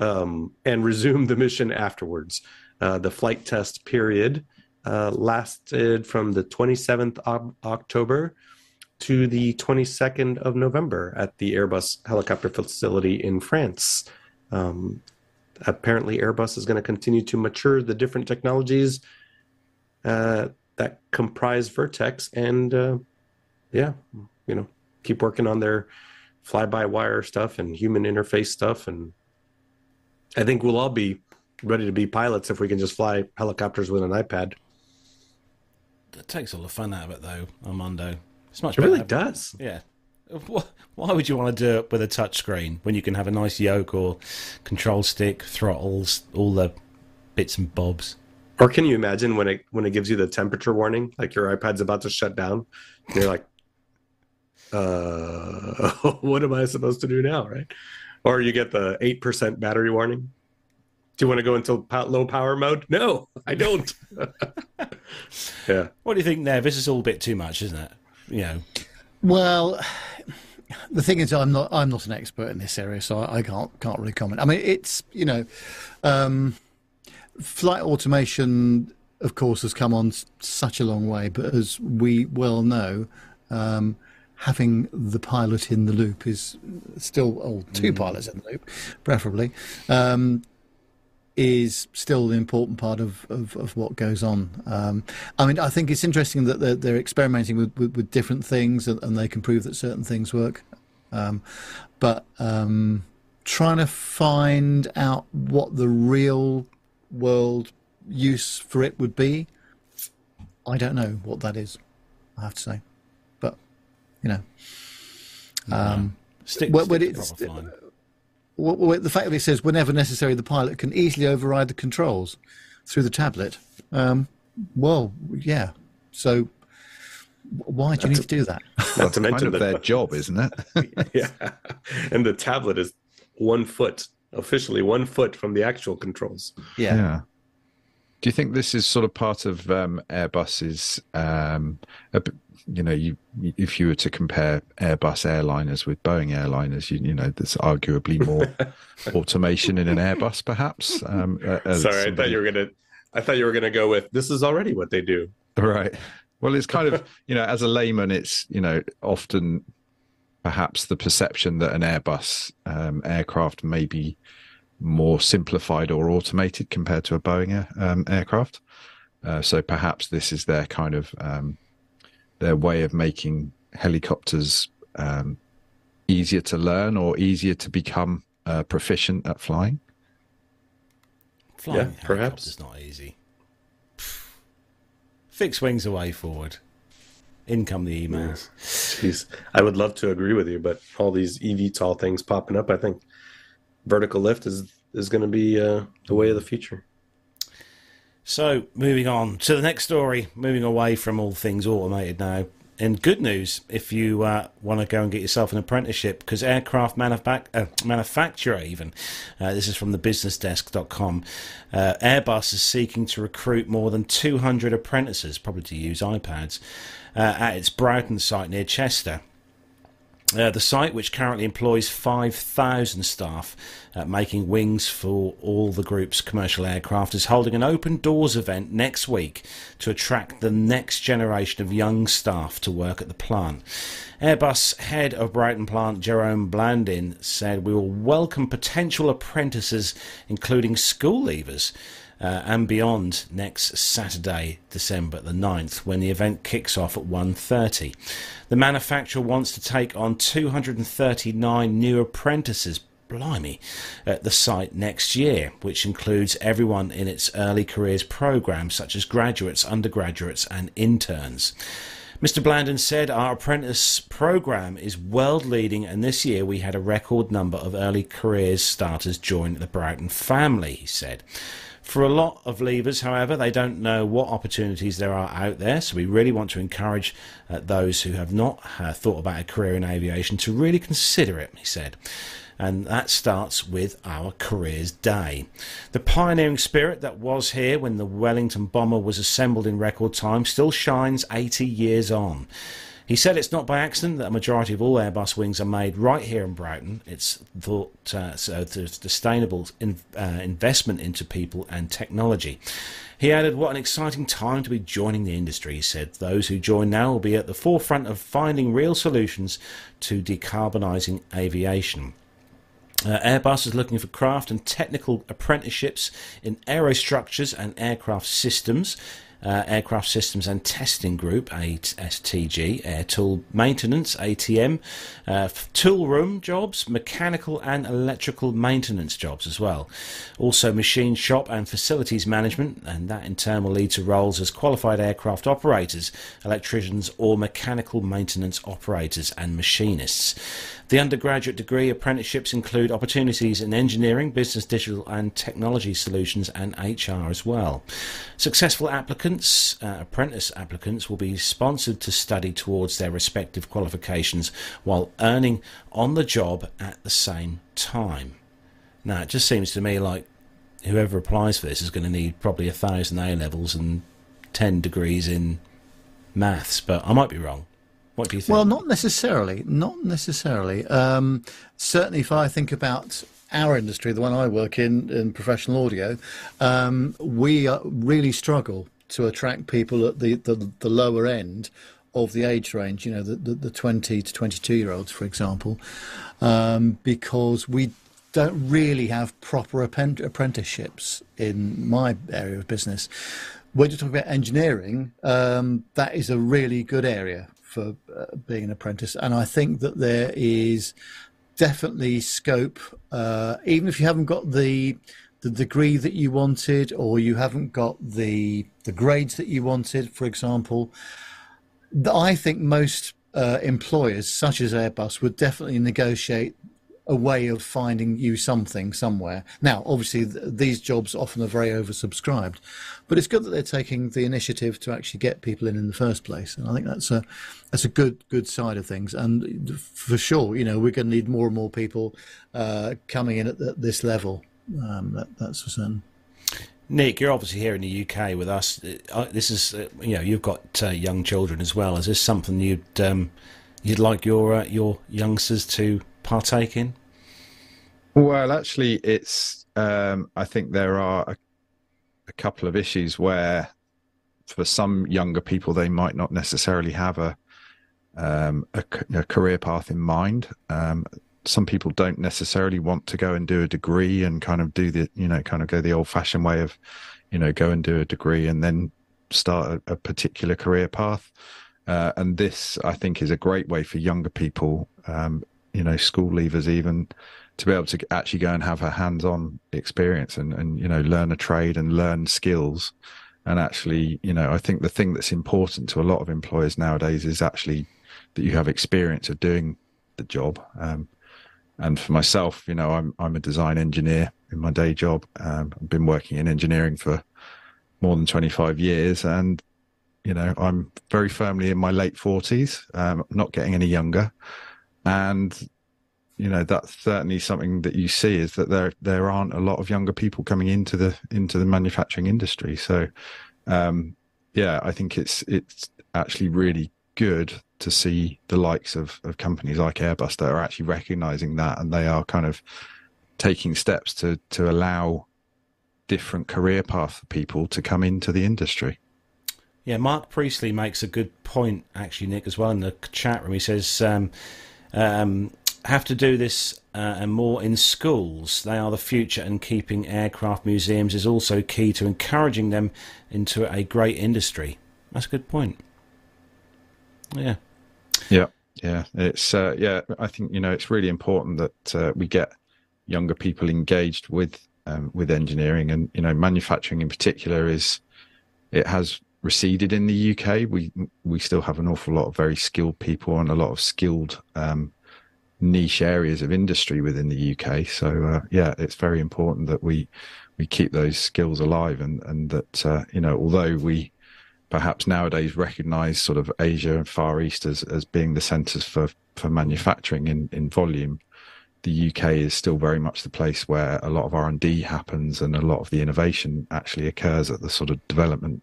Speaker 3: um, and resume the mission afterwards. Uh, the flight test period uh, lasted from the 27th of October to the 22nd of November at the Airbus helicopter facility in France. Um, apparently, Airbus is going to continue to mature the different technologies uh, that comprise Vertex, and uh, yeah, you know, keep working on their fly-by-wire stuff and human interface stuff, and I think we'll all be ready to be pilots if we can just fly helicopters with an iPad.
Speaker 1: That takes all the fun out of it, though, Armando. It's much
Speaker 3: It
Speaker 1: better.
Speaker 3: really does.
Speaker 1: Yeah. Why would you want to do it with a touchscreen when you can have a nice yoke or control stick, throttles, all the bits and bobs?
Speaker 3: Or can you imagine when it when it gives you the temperature warning, like your iPad's about to shut down? and You're like, uh, what am I supposed to do now, right? Or you get the eight percent battery warning. Do you want to go into low power mode? No, I don't. yeah,
Speaker 1: What do you think, Nev? This is all a bit too much, isn't it? You know,
Speaker 2: Well, the thing is, I'm not I'm not an expert in this area, so I, I can't can't really comment. I mean, it's you know, um, flight automation, of course, has come on s- such a long way, but as we well know. Um, Having the pilot in the loop is still, or two pilots in the loop, preferably, um, is still an important part of, of, of what goes on. Um, I mean, I think it's interesting that they're, they're experimenting with, with, with different things and, and they can prove that certain things work. Um, but um, trying to find out what the real world use for it would be, I don't know what that is, I have to say. But, you know. Um,
Speaker 1: stick,
Speaker 2: Well,
Speaker 1: stick
Speaker 2: but
Speaker 1: to
Speaker 2: it's-
Speaker 1: proper flying.
Speaker 2: well, well, the fact that it says whenever necessary, the pilot can easily override the controls through the tablet. Um, well, yeah. So why do you need to do that?
Speaker 3: not to
Speaker 4: That's kind
Speaker 3: mention
Speaker 4: of
Speaker 3: that
Speaker 4: their job, isn't it?
Speaker 3: yeah, and the tablet is one foot officially one foot from the actual controls.
Speaker 4: Yeah. Do you think this is sort of part of um, Airbus's? Um, you know, you if you were to compare Airbus airliners with Boeing airliners, you, you know, there's arguably more automation in an Airbus, perhaps. Um, uh,
Speaker 3: Sorry, I thought you were gonna. I thought you were gonna go with this is already what they do.
Speaker 4: Right. Well, it's kind of, you know, as a layman, it's, you know, often perhaps the perception that an Airbus um, aircraft may be more simplified or automated compared to a Boeing um, aircraft. Uh, so perhaps this is their kind of um, their way of making helicopters um, easier to learn or easier to become uh, proficient at flying?
Speaker 1: Flying
Speaker 3: Yeah,
Speaker 1: helicopter's
Speaker 3: perhaps.
Speaker 1: not easy. Fixed wings away forward. In come the emails.
Speaker 3: Jeez, I would love to agree with you, but all these eVTOL things popping up, I think vertical lift is is going to be uh, the way of the future.
Speaker 1: So, moving on to the next story, moving away from all things automated now. And good news if you uh, want to go and get yourself an apprenticeship, because aircraft uh, manufacturer, even, uh, this is from the businessdesk.com, uh, Airbus is seeking to recruit more than 200 apprentices, probably to use iPads, uh, at its Broughton site near Chester. Uh, the site, which currently employs 5,000 staff uh, making wings for all the group's commercial aircraft, is holding an open doors event next week to attract the next generation of young staff to work at the plant. Airbus head of Broughton plant, Jerome Blandin, said, We will welcome potential apprentices, including school leavers uh, and beyond next Saturday, December the 9th, when the event kicks off at 1.30. The manufacturer wants to take on 239 new apprentices, blimey, at the site next year, which includes everyone in its early careers program, such as graduates, undergraduates, and interns. Mr. Blandin said our apprentice program is world leading, and this year we had a record number of early careers starters join the Broughton family, he said. For a lot of leavers, however, they don't know what opportunities there are out there, so we really want to encourage uh, those who have not uh, thought about a career in aviation to really consider it, he said. And that starts with our Careers Day. The pioneering spirit that was here when the Wellington bomber was assembled in record time still shines 80 years on. He said it's not by accident that a majority of all Airbus wings are made right here in Broughton. It's thought uh, so there's sustainable in, uh, investment into people and technology. He added, What an exciting time to be joining the industry. He said, Those who join now will be at the forefront of finding real solutions to decarbonising aviation. Uh, Airbus is looking for craft and technical apprenticeships in aerostructures and aircraft systems. Uh, aircraft Systems and Testing Group, ASTG, Air Tool Maintenance, ATM, uh, tool room jobs, mechanical and electrical maintenance jobs as well. Also, machine shop and facilities management, and that in turn will lead to roles as qualified aircraft operators, electricians, or mechanical maintenance operators and machinists. The undergraduate degree apprenticeships include opportunities in engineering, business, digital, and technology solutions, and HR as well. Successful applicants, uh, apprentice applicants, will be sponsored to study towards their respective qualifications while earning on the job at the same time. Now, it just seems to me like whoever applies for this is going to need probably a thousand A levels and 10 degrees in maths, but I might be wrong. What do you think?
Speaker 2: Well, not necessarily. Not necessarily. Um, certainly, if I think about our industry, the one I work in, in professional audio, um, we uh, really struggle to attract people at the, the, the lower end of the age range, you know, the, the, the 20 to 22 year olds, for example, um, because we don't really have proper appren- apprenticeships in my area of business. When you talk about engineering, um, that is a really good area for uh, being an apprentice. And I think that there is definitely scope, uh, even if you haven't got the the degree that you wanted, or you haven't got the the grades that you wanted, for example. I think most uh, employers, such as Airbus, would definitely negotiate a way of finding you something somewhere. Now, obviously, th- these jobs often are very oversubscribed, but it's good that they're taking the initiative to actually get people in in the first place, and I think that's a that's a good good side of things. And for sure, you know, we're going to need more and more people uh, coming in at th this level. Um, that, that's for certain.
Speaker 1: Nick, you're obviously here in the UK with us. Uh, This is, uh, you know, you've got uh, young children as well. Is this something you'd um, you'd like your uh, your youngsters to partake in?
Speaker 4: Well, actually, it's. Um, I think there are a, a couple of issues where, for some younger people, they might not necessarily have a um, a, a career path in mind. Um, some people don't necessarily want to go and do a degree and kind of do the, you know, kind of go the old-fashioned way of, you know, go and do a degree and then start a, a particular career path. Uh, and this, I think, is a great way for younger people, um, you know, school leavers even, to be able to actually go and have a hands-on experience and, and you know learn a trade and learn skills. And actually, you know, I think the thing that's important to a lot of employers nowadays is actually that you have experience of doing the job. Um, and for myself, you know, I'm I'm a design engineer in my day job. Um, I've been working in engineering for more than 25 years, and you know, I'm very firmly in my late 40s, um, not getting any younger, and you know that's certainly something that you see is that there there aren't a lot of younger people coming into the into the manufacturing industry. So, um, yeah, I think it's it's actually really good to see the likes of, of companies like Airbus that are actually recognizing that and they are kind of taking steps to to allow different career path for people to come into the industry.
Speaker 1: Yeah, Mark Priestley makes a good point actually, Nick, as well in the chat room. He says um, um, have to do this uh, and more in schools. They are the future, and keeping aircraft museums is also key to encouraging them into a great industry. That's a good point. Yeah.
Speaker 4: Yeah. Yeah. It's, uh, yeah, I think, you know, it's really important that uh, we get younger people engaged with, um, with engineering and, you know, manufacturing in particular is, it has receded in the UK. We, we still have an awful lot of very skilled people and a lot of skilled, um, niche areas of industry within the UK. So uh, yeah, it's very important that we we keep those skills alive and and that uh, you know although we perhaps nowadays recognise sort of Asia and Far East as, as being the centres for, for manufacturing in, in volume, the UK is still very much the place where a lot of R and D happens and a lot of the innovation actually occurs at the sort of development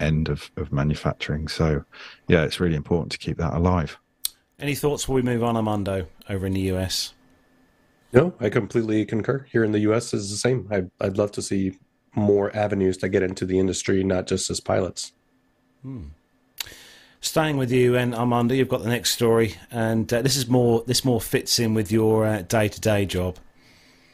Speaker 4: end of, of manufacturing. So yeah, it's really important to keep that alive.
Speaker 1: Any thoughts before we move on, Armando, over in the US?
Speaker 3: No, I completely concur. Here in the US is the same. I'd, I'd love to see more avenues to get into the industry, not just as pilots.
Speaker 1: Hmm. Staying with you and Armando, you've got the next story, and uh, this is more. This more fits in with your day to day job.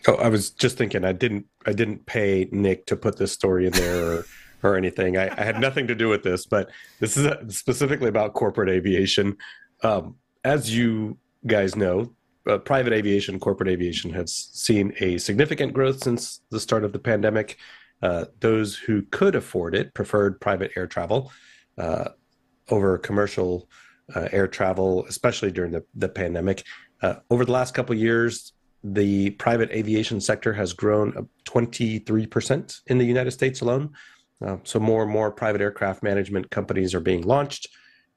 Speaker 3: Oh, I was just thinking. I didn't. I didn't pay Nick to put this story in there or, anything. I, I, had nothing to do with this, but this is a, specifically about corporate aviation. Um, as you guys know, uh, private aviation, corporate aviation has seen a significant growth since the start of the pandemic. Uh, those who could afford it preferred private air travel uh, over commercial uh, air travel, especially during the, the pandemic. Uh, over the last couple years, the private aviation sector has grown 23% in the United States alone. Uh, so, more and more private aircraft management companies are being launched,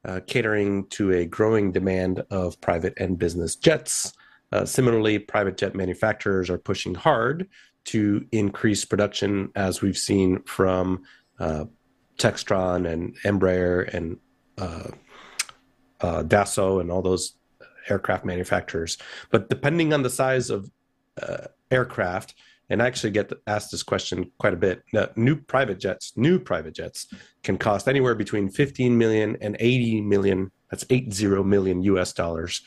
Speaker 3: uh, catering to a growing demand of private and business jets. Uh, similarly, private jet manufacturers are pushing hard to increase production, as we've seen from uh, Textron and Embraer and uh, uh, Dassault and all those aircraft manufacturers. But depending on the size of aircraft, and I actually get asked this question quite a bit. new private jets, new private jets, can cost anywhere between 15 million and 80 million. That's 80 million US dollars.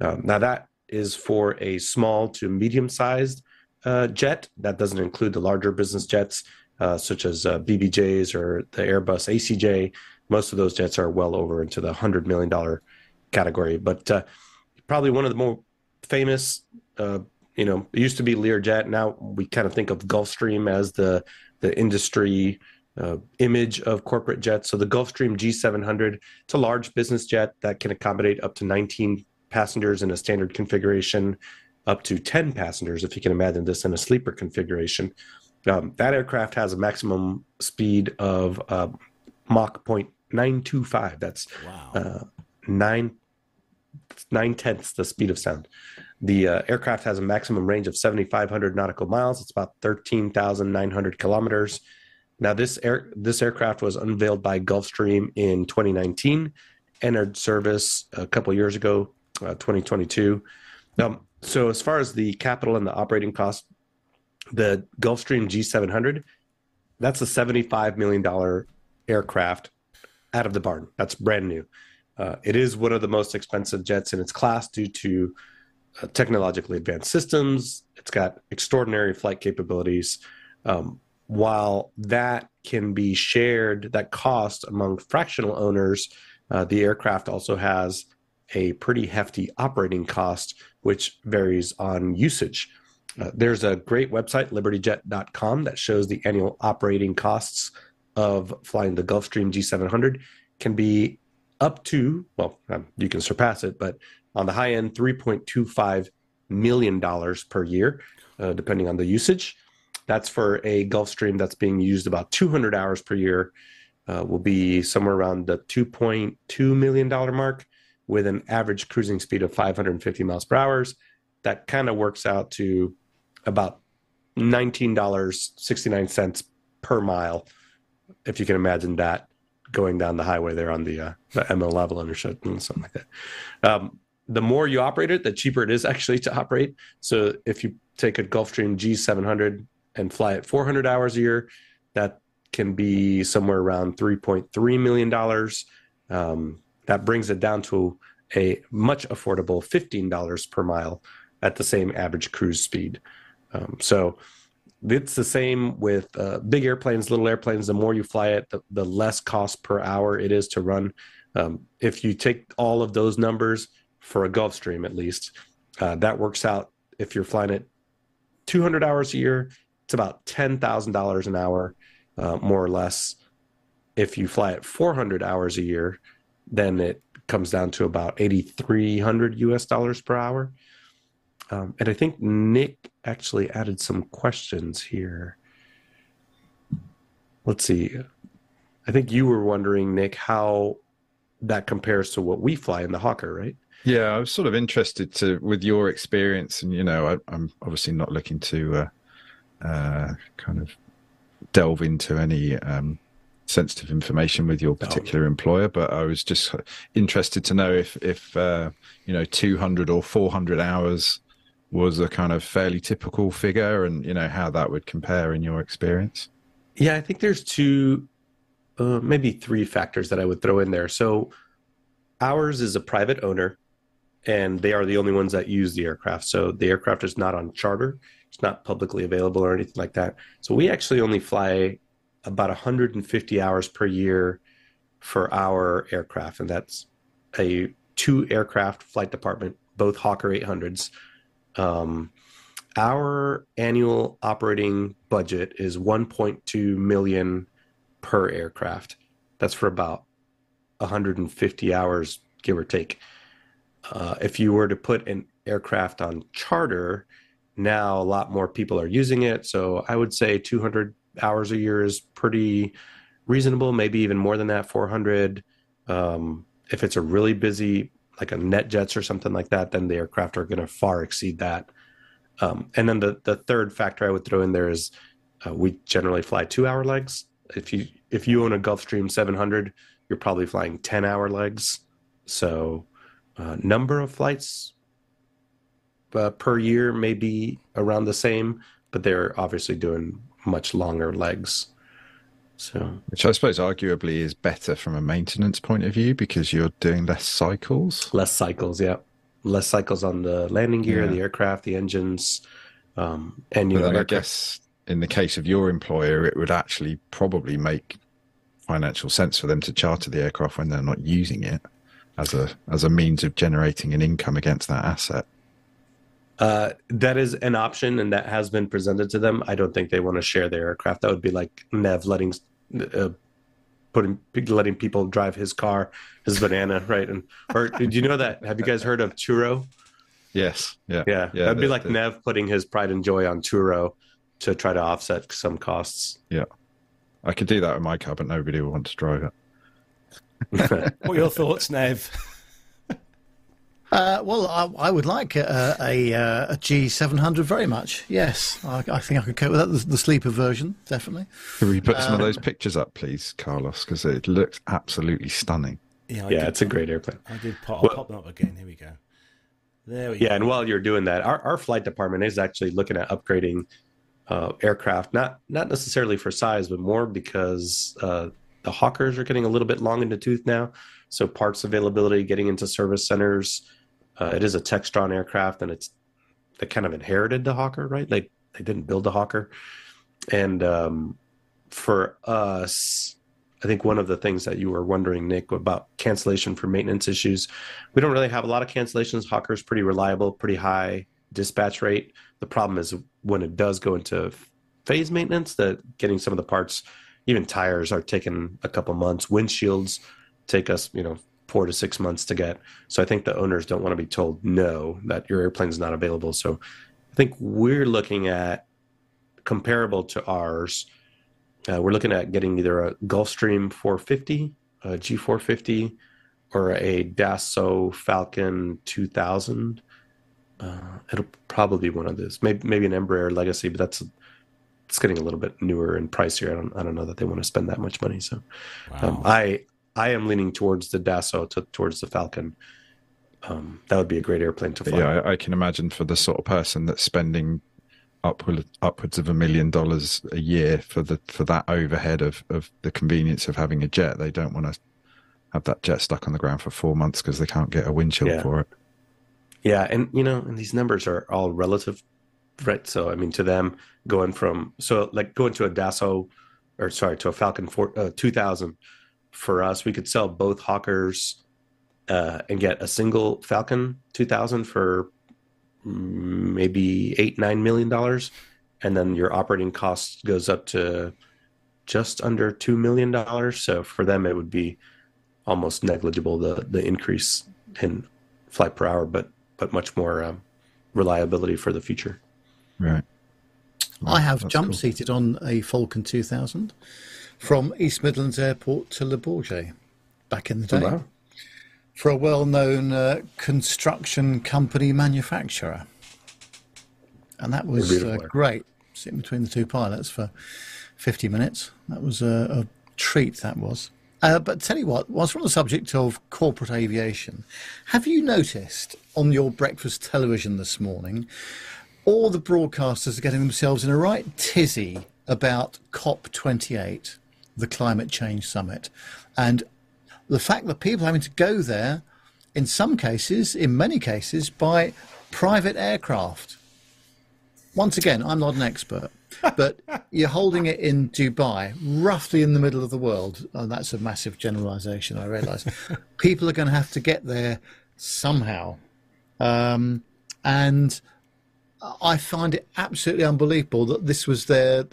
Speaker 3: Um, now that is for a small to medium-sized uh, jet. That doesn't include the larger business jets uh, such as uh, BBJs or the Airbus ACJ. Most of those jets are well over into the hundred million dollar category. But uh, probably one of the more famous, uh, you know, it used to be Learjet. Now we kind of think of Gulfstream as the the industry uh, image of corporate jets. So the Gulfstream G700, it's a large business jet that can accommodate up to 19 passengers in a standard configuration up to 10 passengers, if you can imagine this in a sleeper configuration. Um, that aircraft has a maximum speed of uh, Mach 0.925. That's wow. uh, nine nine tenths the speed of sound. The uh, aircraft has a maximum range of 7,500 nautical miles. It's about 13,900 kilometers. Now, this air this aircraft was unveiled by Gulfstream in 2019, entered service a couple years ago, uh, 2022. Um, so as far as the capital and the operating cost, the Gulfstream G700, that's a $75 million aircraft out of the barn. That's brand new. Uh, it is one of the most expensive jets in its class due to uh, technologically advanced systems. It's got extraordinary flight capabilities. Um, while that can be shared, that cost among fractional owners, Uh, the aircraft also has a pretty hefty operating cost, which varies on usage. Uh, there's a great website, libertyjet.com, that shows the annual operating costs of flying the Gulfstream G700 can be up to, well, um, you can surpass it, but on the high end, $3.25 million per year, uh, depending on the usage. That's for a Gulfstream that's being used about 200 hours per year, uh, will be somewhere around the $2.2 million mark with an average cruising speed of 550 miles per hour. That kind of works out to about $19.69 per mile, if you can imagine that going down the highway there on the, uh, the MO level or something like that. Um, the more you operate it, the cheaper it is actually to operate. So if you take a Gulfstream G700 and fly it 400 hours a year, that can be somewhere around 3.3 million dollars. Um, that brings it down to a much affordable $15 per mile at the same average cruise speed. Um, so it's the same with uh, big airplanes, little airplanes. The more you fly it, the, the less cost per hour it is to run. Um, if you take all of those numbers for a Gulfstream, at least, uh, that works out. If you're flying it 200 hours a year, it's about $10,000 an hour, uh, more or less. If you fly it 400 hours a year, then it comes down to about 8,300 US dollars per hour. Um, and I think Nick actually added some questions here. Let's see. I think you were wondering, Nick, how that compares to what we fly in the Hawker, right?
Speaker 4: Yeah, I was sort of interested to with your experience, and you know, I, am obviously not looking to uh, uh, kind of delve into any um, sensitive information with your particular employer, but I was just interested to know if if uh, you know 200 or 400 hours was a kind of fairly typical figure, and you know how that would compare in your experience.
Speaker 3: Yeah, I think there's two, uh, maybe three factors that I would throw in there. So ours is a private owner, and they are the only ones that use the aircraft. So the aircraft is not on charter; it's not publicly available or anything like that. So we actually only fly about 150 hours per year for our aircraft, and that's a two aircraft flight department, both Hawker 800s um, our annual operating budget is 1.2 million per aircraft. That's for about 150 hours, give or take. Uh, if you were to put an aircraft on charter, now a lot more people are using it. So I would say 200 hours a year is pretty reasonable, maybe even more than that, 400. Um, if it's a really busy like a NetJets or something like that, then the aircraft are going to far exceed that. Um, and then the the third factor I would throw in there is uh, we generally fly two hour legs. If you if you own a Gulfstream 700, you're probably flying 10 hour legs. So uh, number of flights uh, per year may be around the same, but they're obviously doing much longer legs. So,
Speaker 4: which I suppose arguably is better from a maintenance point of view because you're doing less cycles.
Speaker 3: Less cycles, yeah. Less cycles on the landing gear, yeah. the aircraft, the engines, um, and you
Speaker 4: but
Speaker 3: know.
Speaker 4: I guess in the case of your employer, it would actually probably make financial sense for them to charter the aircraft when they're not using it as a as a means of generating an income against that asset.
Speaker 3: Uh, that is an option, and that has been presented to them. I don't think they want to share their aircraft. That would be like Nev letting uh, putting letting people drive his car, his banana, right? And or do you know that? Have you guys heard of Turo?
Speaker 4: Yes. Yeah.
Speaker 3: Yeah.
Speaker 4: yeah
Speaker 3: That'd be like Nev putting his pride and joy on Turo to try to offset some costs.
Speaker 4: Yeah. I could do that with my car, but nobody would want to drive it.
Speaker 1: what are your thoughts, Nev?
Speaker 2: Uh, well, I, I, would like a, a, a, G700 very much. Yes, I, I think I could cope with that. The, the sleeper version, definitely.
Speaker 4: Could we put um, some of um, those pictures up, please, Carlos? Because it looks absolutely stunning.
Speaker 3: Yeah, yeah it's a great airplane.
Speaker 1: I did pop, well, pop them up again. Here we go. There we
Speaker 3: yeah,
Speaker 1: go.
Speaker 3: and while you're doing that, our, our flight department is actually looking at upgrading uh, aircraft, not not necessarily for size, but more because uh, the Hawkers are getting a little bit long in the tooth now. So parts availability, getting into service centers, uh, it is a Textron aircraft, and it's they kind of inherited the Hawker, right? They they didn't build the Hawker, and um, for us, I think one of the things that you were wondering, Nick, about cancellation for maintenance issues, we don't really have a lot of cancellations. Hawker's pretty reliable, pretty high dispatch rate. The problem is when it does go into phase maintenance, that getting some of the parts, even tires, are taking a couple months. Windshields take us, you know, four to six months to get. So I think the owners don't want to be told no that your airplane is not available. So I think we're looking at comparable to ours. Uh, we're looking at getting either a Gulfstream 450, a G450, or a Dassault Falcon 2000. Uh, it'll probably be one of those. Maybe maybe an Embraer Legacy, but that's it's getting a little bit newer and pricier. I don't I don't know that they want to spend that much money. So um, I I am leaning towards the Dassault to, towards the Falcon. Um, that would be a great airplane to fly.
Speaker 4: yeah, I, I can imagine for the sort of person that's spending upward, upwards of a million dollars a year for the for that overhead of of the convenience of having a jet, they don't want to have that jet stuck on the ground for four months because they can't get a windshield
Speaker 3: Yeah.
Speaker 4: for it.
Speaker 3: Yeah, and you know, and these numbers are all relative, right? So I mean, to them, going from so like going to a Dassault, or sorry, to a Falcon four, uh, two thousand, for us, we could sell both Hawkers, uh, and get a single Falcon two thousand for maybe eight nine million dollars, and then your operating cost goes up to just under two million dollars. So for them, it would be almost negligible the the increase in flight per hour, but but much more um, reliability for the future.
Speaker 4: Right.
Speaker 2: I have jump
Speaker 4: cool.
Speaker 2: seated on a Falcon 2000 from East Midlands Airport to Le Bourget back in the day
Speaker 3: Wow.
Speaker 2: for a well known uh, construction company manufacturer. And that was uh, great, sitting between the two pilots for 50 minutes. That was a, a treat, that was. Uh, but tell you what, whilst we're on the subject of corporate aviation, have you noticed on your breakfast television this morning all the broadcasters are getting themselves in a right tizzy about COP28, the climate change summit, and the fact that people are having to go there, in some cases, in many cases, by private aircraft. Once again, I'm not an expert, but you're holding it in Dubai, roughly in the middle of the world. And that's a massive generalization, I realize. People are going to have to get there somehow. Um, and I find it absolutely unbelievable that this was their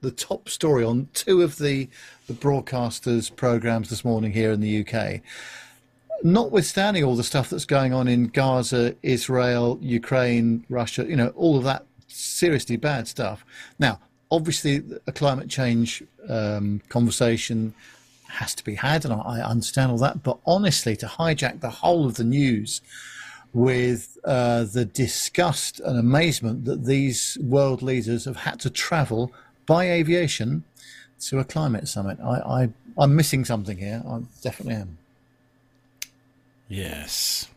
Speaker 2: the, top story on two of the the broadcasters' programs this morning here in the UK. Notwithstanding all the stuff that's going on in Gaza, Israel, Ukraine, Russia, you know, all of that seriously bad stuff. Now, obviously, a climate change um, conversation has to be had, and I, I understand all that. But honestly, to hijack the whole of the news with uh, the disgust and amazement that these world leaders have had to travel by aviation to a climate summit. I, I, I'm missing something here. I definitely am.
Speaker 1: Yes.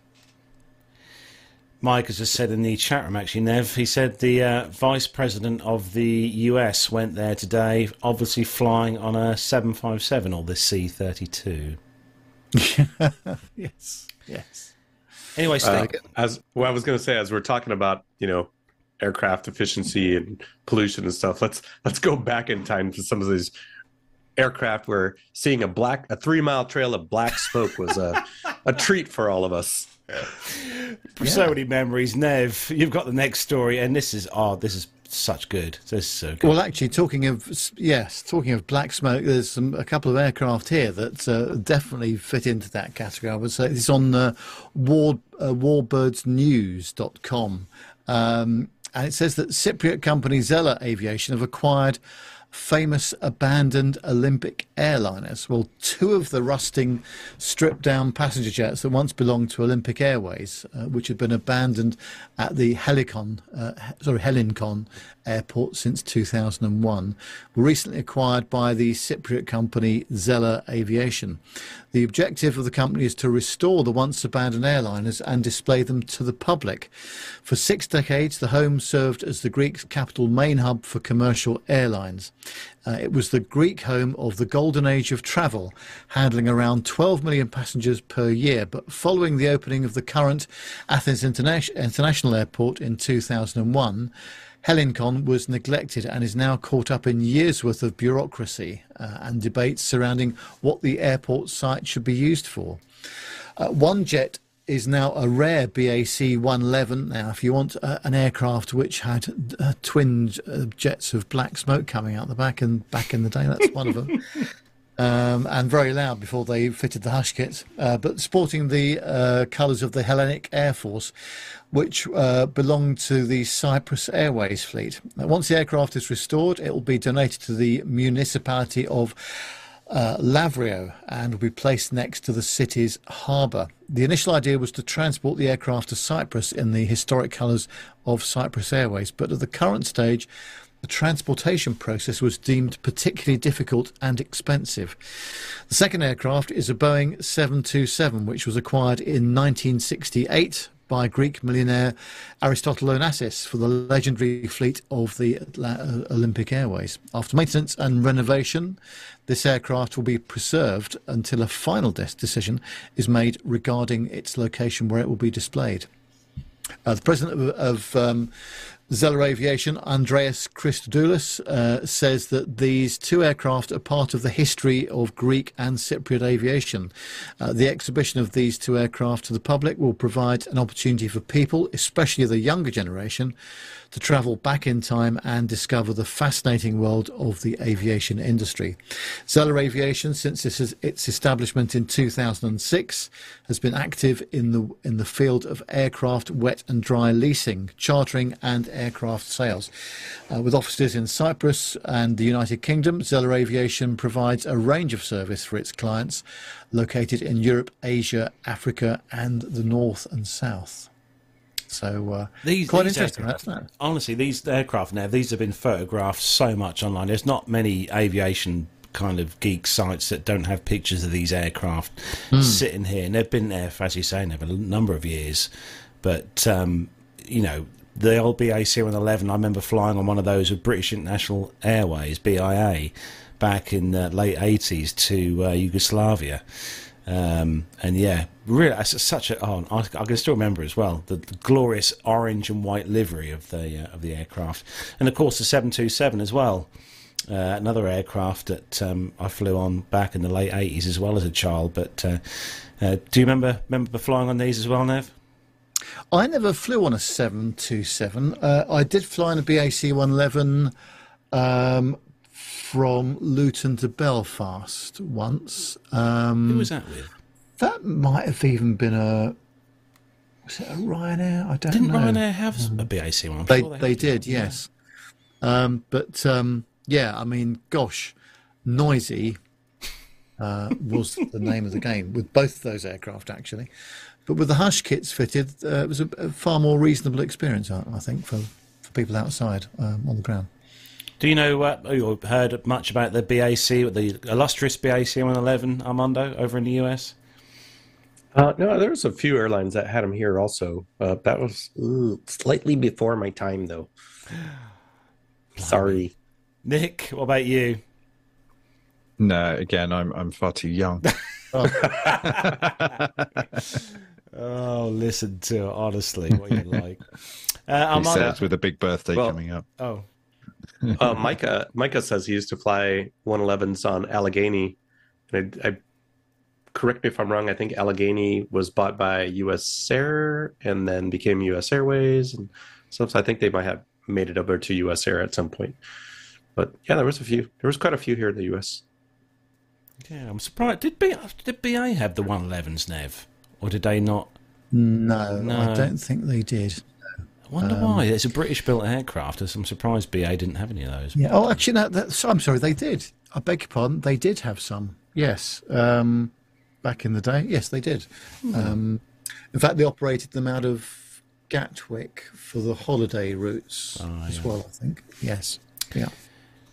Speaker 1: Mike has just said in the chat room, actually, Nev, he said the uh, vice president of the US went there today, obviously flying on a 757 or the C 32.
Speaker 2: Yes, yes.
Speaker 1: Anyway,
Speaker 3: Uh, as well, I was going to say, as we're talking about, you know, aircraft efficiency and pollution and stuff, let's let's go back in time to some of these aircraft where seeing a black a three mile trail of black smoke was a a treat for all of us.
Speaker 1: so many memories. Nev, you've got the next story, and this is, oh, this is such good. This is so good.
Speaker 2: Well, actually, talking of yes, talking of black smoke, there's some a couple of aircraft here that uh, definitely fit into that category. I would say it's on uh, war, uh, warbirdsnews.com. Um, and it says that Cypriot company Zella Aviation have acquired famous abandoned Olympic airliners. Well, two of the rusting, stripped down passenger jets that once belonged to Olympic Airways, uh, which had been abandoned at the Helicon, uh, sorry, Hellinikon airport since 2001, were recently acquired by the Cypriot company Zella Aviation. The objective of the company is to restore the once abandoned airliners and display them to the public. For six decades, the home served as the Greek capital main hub for commercial airlines. Uh, it was the Greek home of the golden age of travel, handling around 12 million passengers per year. But following the opening of the current Athens Interna- International Airport in 2001, Hellinikon was neglected and is now caught up in years' worth of bureaucracy uh, and debates surrounding what the airport site should be used for. Uh, one jet is now a rare BAC 111. Now, if you want uh, an aircraft which had uh, twin uh, jets of black smoke coming out the back and back in the day, that's one of them. Um, and very loud before they fitted the hush kit, uh, but sporting the uh, colours of the Hellenic Air Force, which uh, belonged to the Cyprus Airways fleet. Once the aircraft is restored, it will be donated to the municipality of uh, Lavrio and will be placed next to the city's harbour. The initial idea was to transport the aircraft to Cyprus in the historic colours of Cyprus Airways, but at the current stage, the transportation process was deemed particularly difficult and expensive. The second aircraft is a Boeing 727, which was acquired in 1968 by Greek millionaire Aristotle Onassis for the legendary fleet of the uh, Olympic Airways. After maintenance and renovation, this aircraft will be preserved until a final decision is made regarding its location where it will be displayed. Uh, the president of, of um, Zeller Aviation, Andreas Christodoulos, uh, says that these two aircraft are part of the history of Greek and Cypriot aviation. Uh, the exhibition of these two aircraft to the public will provide an opportunity for people, especially the younger generation, to travel back in time and discover the fascinating world of the aviation industry. Zeller Aviation, since its establishment in 2006, has been active in the in the field of aircraft wet and dry leasing, chartering, and aircraft sales. Uh, with offices in Cyprus and the United Kingdom, Zeller Aviation provides a range of service for its clients located in Europe, Asia, Africa, and the North and South. So uh,
Speaker 1: these,
Speaker 2: quite
Speaker 1: these
Speaker 2: interesting,
Speaker 1: aircraft,
Speaker 2: isn't it?
Speaker 1: honestly, these aircraft now these have been photographed so much online. There's not many aviation kind of geek sites that don't have pictures of these aircraft sitting here, and they've been there, for, as you say, now for a number of years. But um, you know, the old BAC 111, I remember flying on one of those with British International Airways (BIA) back in the late 80s to uh, Yugoslavia. Um, and yeah, really, it's such a. Oh, I, I can still remember as well the, the glorious orange and white livery of the uh, of the aircraft, and of course the seven two seven as well. Uh, another aircraft that um, I flew on back in the late eighties as well as a child. But uh, uh, do you remember remember flying on these as well, Nev?
Speaker 2: I never flew on a 727. Uh, I did fly on a BAC 111 um, from Luton to Belfast once. Um,
Speaker 1: Who was that with?
Speaker 2: That might have even been a. Was it a Ryanair? I don't know.
Speaker 1: Didn't
Speaker 2: know.
Speaker 1: Ryanair have a BAC one? I'm
Speaker 2: They
Speaker 1: sure
Speaker 2: they
Speaker 1: had.
Speaker 2: did, yes. Um, but um, yeah, I mean, gosh, noisy uh, was the name of the game with both of those aircraft actually. But with the hush kits fitted, uh, it was a, a far more reasonable experience, I, I think, for, for people outside um, on the ground.
Speaker 1: Do you know uh, or heard much about the BAC, the illustrious BAC 111 Armando over in the US?
Speaker 3: Uh, no, there was a few airlines that had them here also. Uh, that was ooh, slightly before my time, though. Sorry.
Speaker 1: Nick, what about you?
Speaker 4: No, again, I'm I'm far too young.
Speaker 1: Oh, listen to it, honestly, what you like. Uh,
Speaker 4: he
Speaker 1: Armando,
Speaker 4: says with a big birthday
Speaker 3: Well-
Speaker 4: coming up.
Speaker 1: oh,
Speaker 3: Uh, Micah Micah says he used to fly 111s on Allegheny. And I, I correct me if I'm wrong. I think Allegheny was bought by U.S. Air and then became U.S. Airways and stuff. So I think they might have made it over to U.S. Air at some point. But yeah, there was a few. There was quite a few here in the U.S.
Speaker 1: yeah, I'm surprised. Did, B, did BA have the 111s, Nev? Or did they not?
Speaker 2: No,
Speaker 1: No.
Speaker 2: I don't think they did.
Speaker 1: I wonder
Speaker 2: Um,
Speaker 1: why. It's a British built aircraft. I'm surprised BA didn't have any of those.
Speaker 2: Yeah. Oh, actually, no. That, so, I'm sorry. They did. I beg your pardon. They did have some. Yes. Um, back in the day. Yes, they did. Um, in fact, they operated them out of Gatwick for the holiday routes
Speaker 1: Ah,
Speaker 2: as
Speaker 1: yeah.
Speaker 2: well. I think. Yes. Yeah.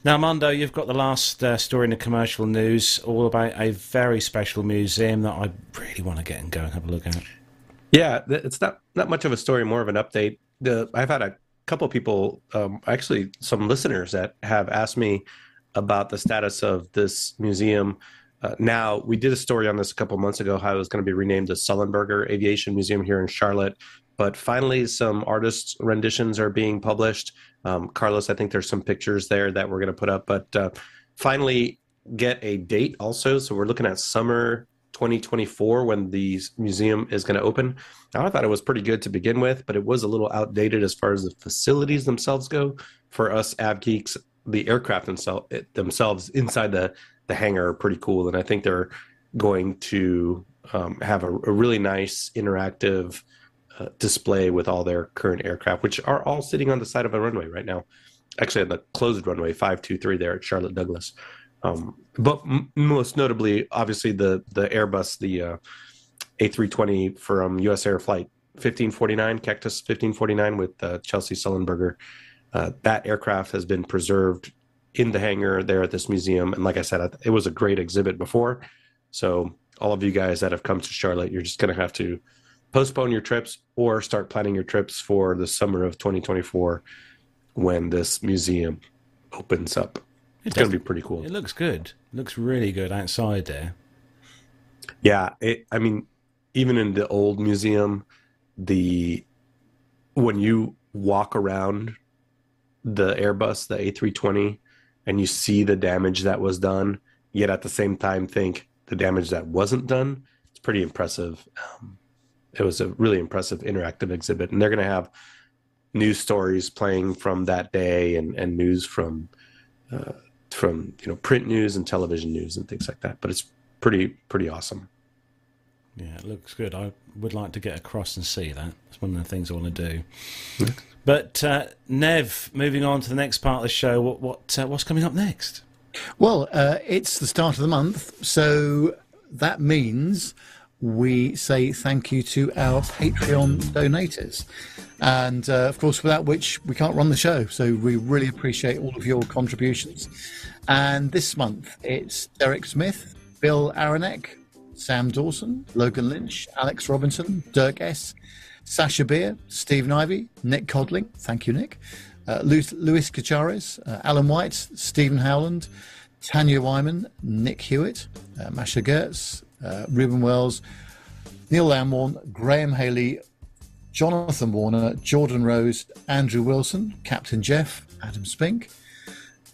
Speaker 1: Now, Armando, you've got the last uh, story in the commercial news all about a very special museum that I really want to get and go and have a look at.
Speaker 3: Yeah, it's not not much of a story, more of an update. The I've had a couple people, um, actually some listeners that have asked me about the status of this museum. Uh, now, we did a story on this a couple months ago how it was going to be renamed the Sullenberger Aviation Museum here in Charlotte. But finally, some artist renditions are being published. Um, Carlos, I think there's some pictures there that we're going to put up. But uh, finally, get a date also. So we're looking at summer 2024 when the museum is going to open. Now, I thought it was pretty good to begin with, but it was a little outdated as far as the facilities themselves go. For us av geeks, the aircraft themselves themselves inside the the hangar are pretty cool, and I think they're going to um, have a, a, really nice interactive uh, display with all their current aircraft, which are all sitting on the side of a runway right now. Actually, on the closed runway 523 there at Charlotte Douglas. Um, but m- most notably, obviously the the Airbus, the uh, A320 from US Air Flight 1549, Cactus 1549 with uh, Chesley Sullenberger. Uh, that aircraft has been preserved in the hangar there at this museum, and like I said, it was a great exhibit before. So all of you guys that have come to Charlotte, you're just going to have to postpone your trips or start planning your trips for the summer of 2024 when this museum opens up. It's going to be pretty cool.
Speaker 1: It looks good. It looks really good outside there.
Speaker 3: Yeah, it, I mean, even in the old museum, the when you walk around the Airbus, the A320, and you see the damage that was done, yet at the same time think the damage that wasn't done, it's pretty impressive. Um, it was a really impressive interactive exhibit, and they're going to have news stories playing from that day and, and news from uh, from you know print news and television news and things like that. But it's pretty pretty awesome.
Speaker 1: Yeah, it looks good. I would like to get across and see that. It's one of the things I want to do. Yeah. But uh, Nev, moving on to the next part of the show, what, what uh, what's coming up next?
Speaker 2: Well, uh, it's the start of the month, so that means we say thank you to our Patreon donators. And uh, of course, without which we can't run the show. So we really appreciate all of your contributions. And this month it's Derek Smith, Bill Aronek, Sam Dawson, Logan Lynch, Alex Robinson, Dirk S., Sasha Beer, Stephen Ivy, Nick Codling, thank you, Nick, uh, Luis Cachares, uh, Alan White, Stephen Howland, Tanya Wyman, Nick Hewitt, uh, Masha Gertz, uh, Ruben Wells, Neil Lamborn, Graham Haley, Jonathan Warner, Jordan Rose, Andrew Wilson, Captain Jeff, Adam Spink,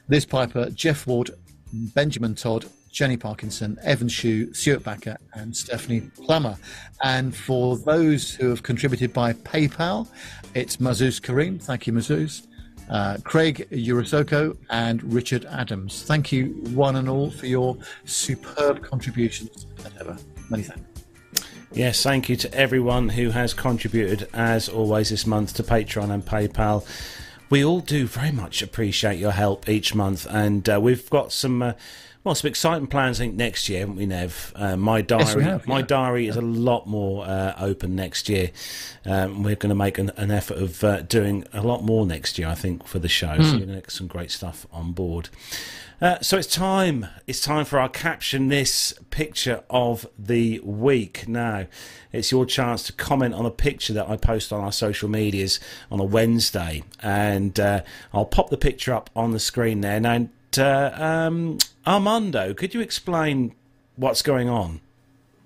Speaker 2: Liz Piper, Jeff Ward, Benjamin Todd, Jenny Parkinson, Evan Shu, Stuart Backer, and Stephanie Plummer. And for those who have contributed by PayPal, it's Mazuz Kareem. Thank you, Mazuz. Uh, Craig Urasoko and Richard Adams. Thank you, one and all, for your superb contributions ever. Many thanks.
Speaker 1: Yes, thank you to everyone who has contributed, as always, this month to Patreon and PayPal. We all do very much appreciate your help each month, and uh, we've got some. Uh, well, some exciting plans, I think, next year, haven't we, Nev? Uh, my diary, yes, have, my diary is a lot more uh, open next year. Um, we're going to make an, an effort of uh, doing a lot more next year, I think, for the show. Mm. So hmm. we're going to get some great stuff on board. Uh, so it's time. It's time for our caption this picture of the week. Now, it's your chance to comment on a picture that I post on our social medias on a Wednesday, and uh, I'll pop the picture up on the screen there. Now, uh, um, Armando, could you explain what's going on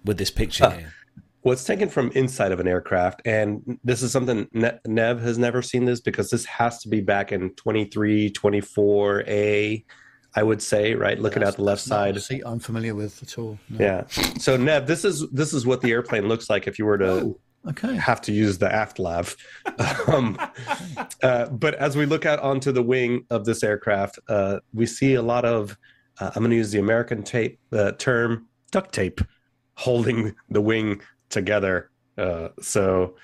Speaker 1: with this picture uh, here?
Speaker 3: Well, it's taken from inside of an aircraft, and this is something ne- Nev has never seen this because this has to be back in 23, 24A, I would say, right? Looking at the left side.
Speaker 2: seat I'm familiar with at all.
Speaker 3: No. Yeah. So Nev, this is this is what the airplane looks like if you were to oh,
Speaker 2: okay.
Speaker 3: have to use the aft lav. um, uh, but as we look out onto the wing of this aircraft, uh, we see a lot of uh, I'm going to use the American tape uh, term duct tape holding the wing together. Uh, so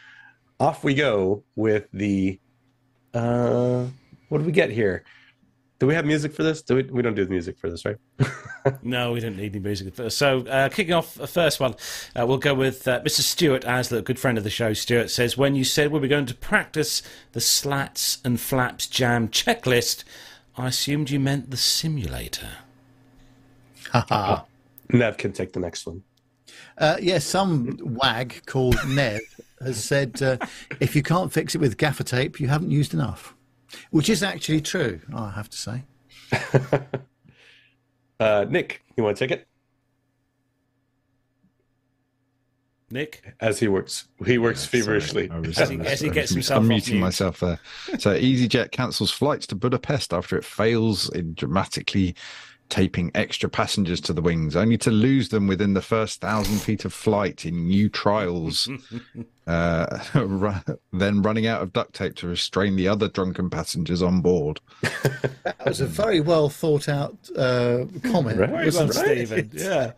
Speaker 3: off we go with the. Uh, what do we get here? Do we have music for this? Do we? We don't do the music for this, right?
Speaker 1: no, we don't need any music. For this. So, uh, kicking off the first one, uh, we'll go with uh, Mr. Stuart Asler, a good friend of the show. Stuart says, "When you said we were going to practice the slats and flaps jam checklist, I assumed you meant the simulator." Haha.
Speaker 3: Nev can take the next one.
Speaker 2: Uh, yes, yeah, some wag called Nev has said uh, if you can't fix it with gaffer tape, you haven't used enough, which is actually true. I have to say.
Speaker 3: Uh, Nick, you want to take it?
Speaker 1: Nick?
Speaker 3: As he works, he works
Speaker 4: Sorry,
Speaker 3: feverishly.
Speaker 4: I was-
Speaker 1: As he- as he gets himself
Speaker 4: I'm muting myself there. So EasyJet cancels flights to Budapest after it fails in dramatically taping extra passengers to the wings, only to lose them within the first thousand feet of flight in new trials. uh, ru- then running out of duct tape to restrain the other drunken passengers on board.
Speaker 2: That was a very well thought out uh, comment.
Speaker 3: Right.
Speaker 1: Very well,
Speaker 2: wasn't it?
Speaker 1: Stephen. Yeah.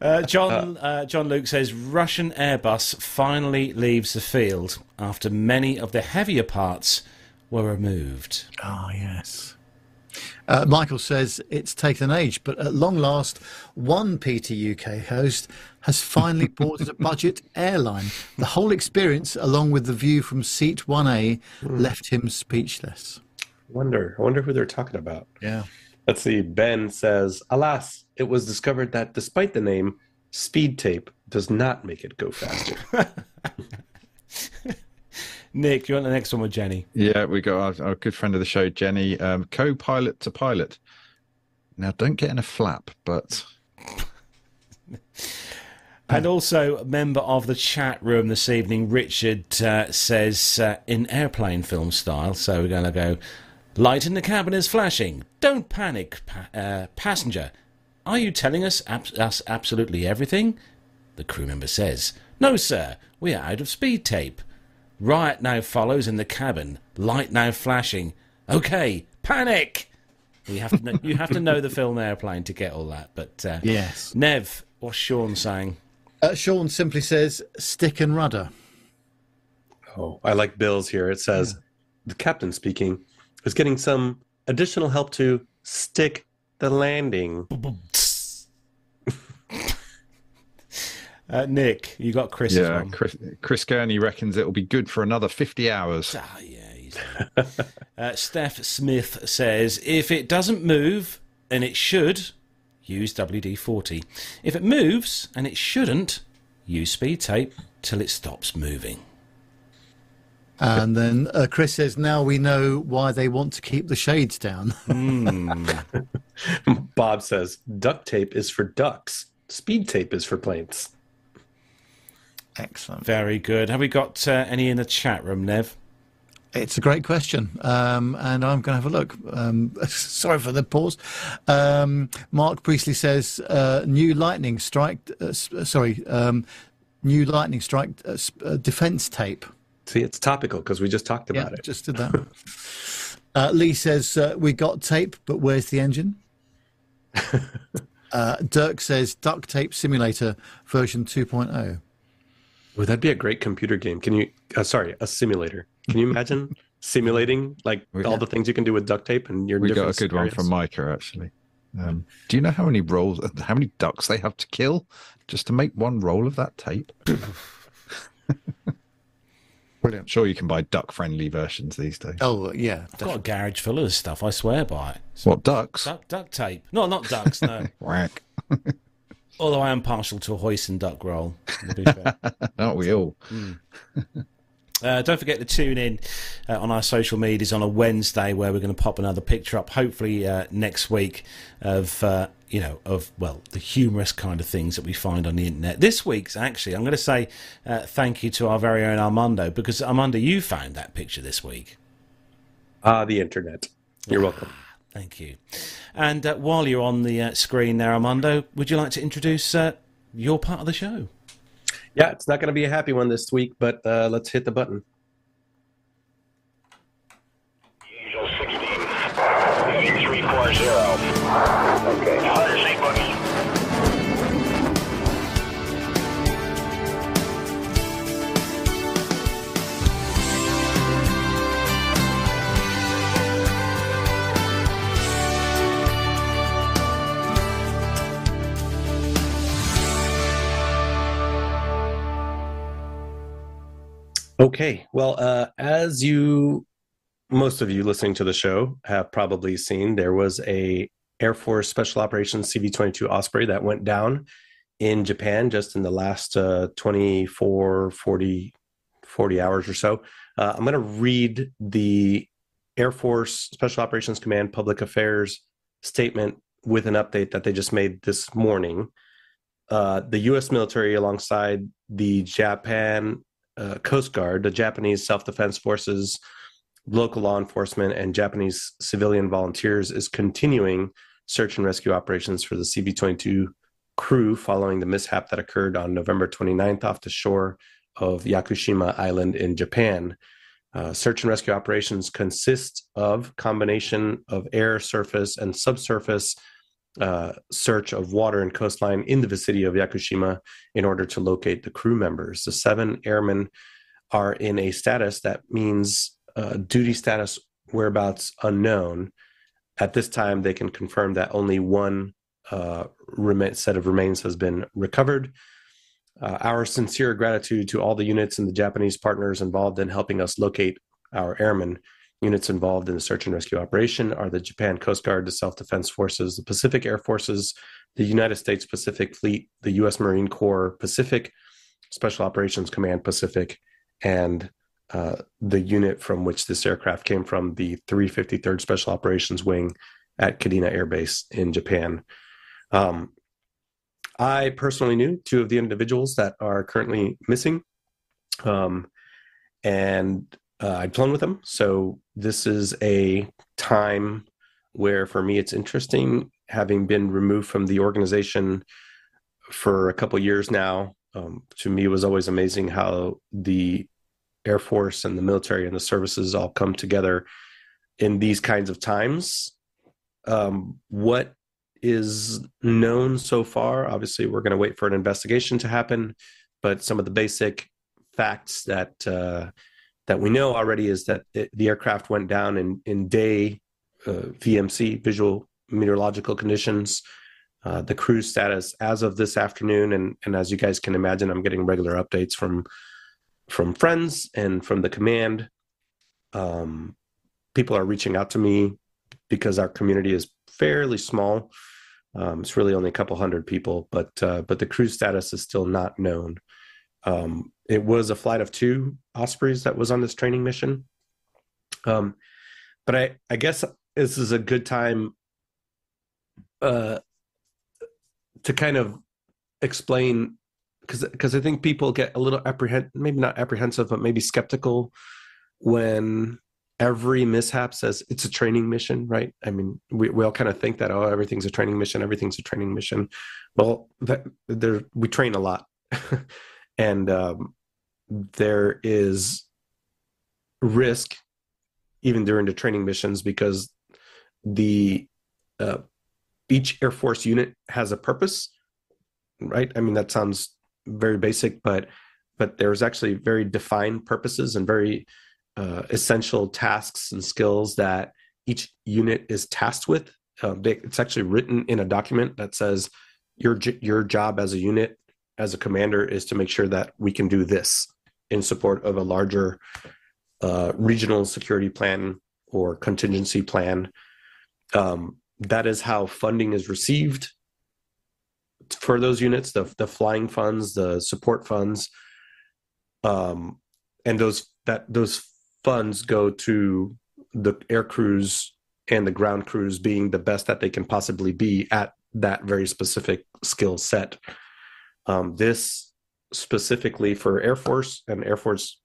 Speaker 1: Uh, John uh, John Luke says Russian Airbus finally leaves the field after many of the heavier parts were removed.
Speaker 2: Ah, yes. Uh, Michael says it's taken an age, but at long last, one PT UK host has finally boarded a budget airline. The whole experience, along with the view from seat 1A, left him speechless.
Speaker 3: Wonder, I wonder who they're talking about.
Speaker 2: Yeah.
Speaker 3: Let's see. Ben says, "Alas, it was discovered that despite the name, speed tape does not make it go faster."
Speaker 1: Nick, you want the next one with Jenny?
Speaker 4: Yeah, we got our, our good friend of the show, Jenny, um, co-pilot to pilot. Now, don't get in a flap, but
Speaker 1: And also, a member of the chat room this evening, Richard, uh, says uh, in airplane film style. So we're going to go light in the cabin is flashing. Don't panic, pa- uh, passenger. Are you telling us, ab- us absolutely everything? The crew member says, No, sir, we are out of speed tape. Riot now follows in the cabin. Light now flashing. Okay, panic! You have to know, you have to know the film Airplane to get all that. But uh,
Speaker 2: Yes.
Speaker 1: Nev, what's Sean saying?
Speaker 2: Uh, Sean simply says stick and rudder.
Speaker 3: Oh, I like Bill's here. It says, "The captain speaking is getting some additional help to stick the landing."
Speaker 1: Uh, Nick, you got Chris.
Speaker 4: yeah, Chris, Chris Gurney reckons it will be good for another 50 hours.
Speaker 1: Ah, yeah. Uh, Steph Smith says if it doesn't move, and it should, use WD 40. If it moves, and it shouldn't, use speed tape till it stops moving.
Speaker 2: And then uh, Chris says, now we know why they want to keep the shades down.
Speaker 3: Bob says, "Duct tape is for ducks. Speed tape is for planes."
Speaker 2: Excellent.
Speaker 1: Very good. Have we got uh, any in the chat room, Nev?
Speaker 2: It's a great question, um, and I'm going to have a look. Um, sorry for the pause. Um, Mark Priestley says, uh, "New lightning strike." Uh, s- uh, sorry, um, new lightning strike uh, s- uh, defense tape.
Speaker 3: See, it's topical because we just talked
Speaker 2: Yeah,
Speaker 3: about it.
Speaker 2: just did that. uh, Lee says, uh, "We got tape, but where's the engine?" uh, Dirk says, "Duct tape simulator version oh." 2.0."
Speaker 3: Would that be a great computer game? Can you? Uh, sorry, a simulator. Can you imagine simulating like
Speaker 4: We-
Speaker 3: all the things you can do with duct tape and your
Speaker 4: We got a
Speaker 3: different
Speaker 4: good one from
Speaker 3: scenarios?
Speaker 4: Micah, actually. Um, do you know how many rolls, how many ducks they have to kill just to make one roll of that tape? Brilliant. Sure, you can buy duck-friendly versions these days.
Speaker 2: Oh yeah,
Speaker 1: I've got a garage full of this stuff. I swear by it.
Speaker 4: It's What ducks?
Speaker 1: Duck, duct tape. No, not ducks. No.
Speaker 4: Whack.
Speaker 1: Although I am partial to a hoisin duck roll. to be fair.
Speaker 4: Aren't we all?
Speaker 1: Uh, don't forget to tune in uh, on our social medias on a Wednesday where we're going to pop another picture up, hopefully uh, next week, of uh, you know of well the humorous kind of things that we find on the internet. This week's actually, I'm going to say uh, thank you to our very own Armando because Armando, you found that picture this week.
Speaker 3: Ah, the internet. You're welcome.
Speaker 1: Thank you. And uh, while you're on the uh, screen there, Armando, would you like to introduce uh, your part of the show?
Speaker 3: Yeah, it's not going to be a happy one this week, but uh, let's hit the button.
Speaker 7: Angel 16, 8340. Okay.
Speaker 3: Okay. Well, uh, as you, most of you listening to the show have probably seen, there was a Air Force Special Operations CV-22 Osprey that went down in Japan just in the last uh, 24, 40, 40 hours or so. Uh, I'm going to read the Air Force Special Operations Command Public Affairs statement with an update that they just made this morning. Uh, the U.S. military, alongside the Japan uh, Coast Guard, the Japanese Self Defense Forces, local law enforcement, and Japanese civilian volunteers, is continuing search and rescue operations for the CV 22 crew following the mishap that occurred on November 29th off the shore of Yakushima Island in Japan. Uh, search and rescue operations consist of combination of air, surface, and subsurface uh, search of water and coastline in the vicinity of Yakushima in order to locate the crew members. The seven airmen are in a status that means uh, duty status whereabouts unknown. At this time, they can confirm that only one uh, rem- set of remains has been recovered. Uh, our sincere gratitude to all the units and the Japanese partners involved in helping us locate our airmen. Units involved in the search and rescue operation are the Japan Coast Guard, the Self Defense Forces, the Pacific Air Forces, the United States Pacific Fleet, the U.S. Marine Corps Pacific, Special Operations Command Pacific, and uh, the unit from which this aircraft came from, the 353rd Special Operations Wing at Kadena Air Base in Japan. Um, I personally knew two of the individuals that are currently missing, um, and uh, I'd flown with them. So this is a time where, for me, it's interesting. Having been removed from the organization for a couple years now, um, to me, it was always amazing how the Air Force and the military and the services all come together in these kinds of times. Um, what is known so far. Obviously, we're going to wait for an investigation to happen, but some of the basic facts that uh, that we know already is that it, the aircraft went down in in day uh, VMC visual meteorological conditions. Uh, the crew's status as of this afternoon, and and as you guys can imagine, I'm getting regular updates from from friends and from the command. Um, people are reaching out to me because our community is fairly small. Um, it's really only a couple hundred people, but uh, but the crew's status is still not known. Um, it was a flight of two Ospreys that was on this training mission. Um, but I I guess this is a good time uh, to kind of explain because I think people get a little apprehend maybe not apprehensive but maybe skeptical when every mishap says it's a training mission, right? I mean, we, we all kind of think that, oh, everything's a training mission, everything's a training mission. Well, that, there, we train a lot. and um, there is risk even during the training missions because the uh, each Air Force unit has a purpose, right? I mean, that sounds very basic, but but there's actually very defined purposes and very uh, essential tasks and skills that each unit is tasked with. Uh, they, it's actually written in a document that says your your job as a unit, as a commander, is to make sure that we can do this in support of a larger uh, regional security plan or contingency plan. Um, that is how funding is received for those units the, the flying funds the support funds um, and those that those funds go to the air crews and the ground crews being the best that they can possibly be at that very specific skill set. Um, this specifically for Air Force and Air Force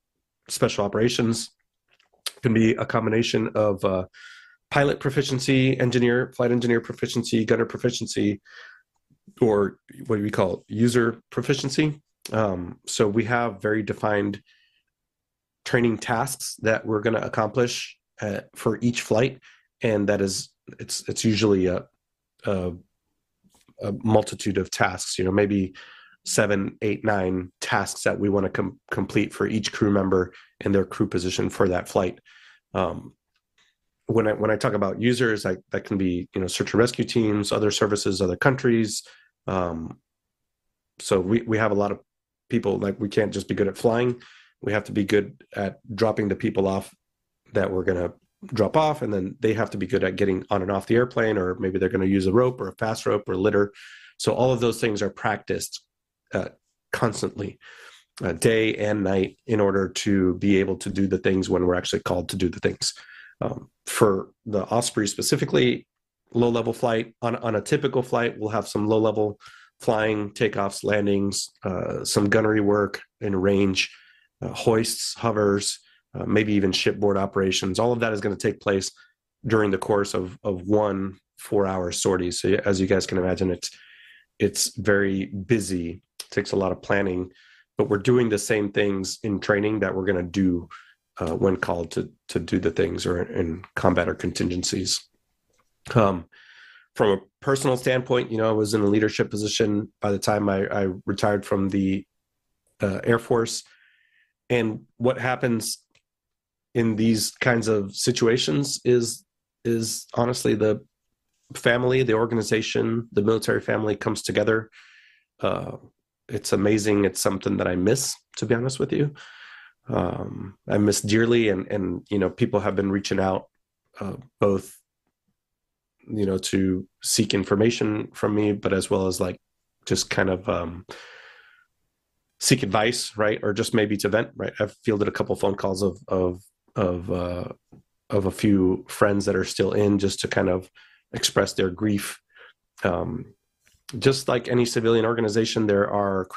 Speaker 3: Special Operations can be a combination of uh, pilot proficiency, engineer, flight engineer proficiency, gunner proficiency, or what do we call it? user proficiency. Um, so we have very defined training tasks that we're going to accomplish uh, for each flight, and that is it's it's usually a, a, a multitude of tasks. You know, maybe seven, eight, nine tasks that we want to com- complete for each crew member in their crew position for that flight. Um, when I when I talk about users, I, that can be you know search and rescue teams, other services, other countries. Um, so we we have a lot of people like we can't just be good at flying we have to be good at dropping the people off that we're going to drop off and then they have to be good at getting on and off the airplane or maybe they're going to use a rope or a fast rope or litter so all of those things are practiced uh, constantly uh, day and night in order to be able to do the things when we're actually called to do the things um, for the osprey specifically low level flight. On on a typical flight, we'll have some low level flying, takeoffs, landings, uh, some gunnery work in range, uh, hoists, hovers, uh, maybe even shipboard operations. All of that is going to take place during the course of of one four hour sortie. So as you guys can imagine, it's it's very busy. Takes a lot of planning, but we're doing the same things in training that we're going to do uh, when called to to do the things or in combat or contingencies. Um, from a personal standpoint, you know, I was in a leadership position by the time I, I retired from the uh, Air Force. And what happens in these kinds of situations is is honestly the family, the organization, the military family comes together. Uh, it's amazing. It's something that I miss, to be honest with you. Um, I miss dearly, and and you know, people have been reaching out, uh, both you know, to seek information from me, but as well as like just kind of um, seek advice, right, or just maybe to vent, right. I've fielded a couple phone calls of of of uh, of a few friends that are still in, just to kind of express their grief. Um, just like any civilian organization, there are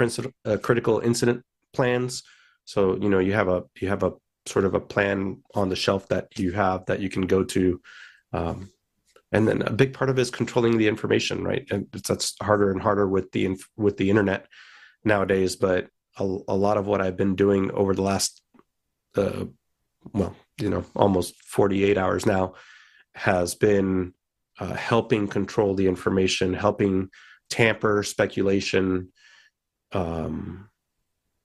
Speaker 3: uh, critical incident plans. So you know you have a you have a sort of a plan on the shelf that you have that you can go to. Um, and then a big part of it is controlling the information, right? And that's harder and harder with the with the internet nowadays. But a, a lot of what I've been doing over the last, uh, well, you know, almost forty eight hours now, has been uh, helping control the information, helping tamper speculation. Um,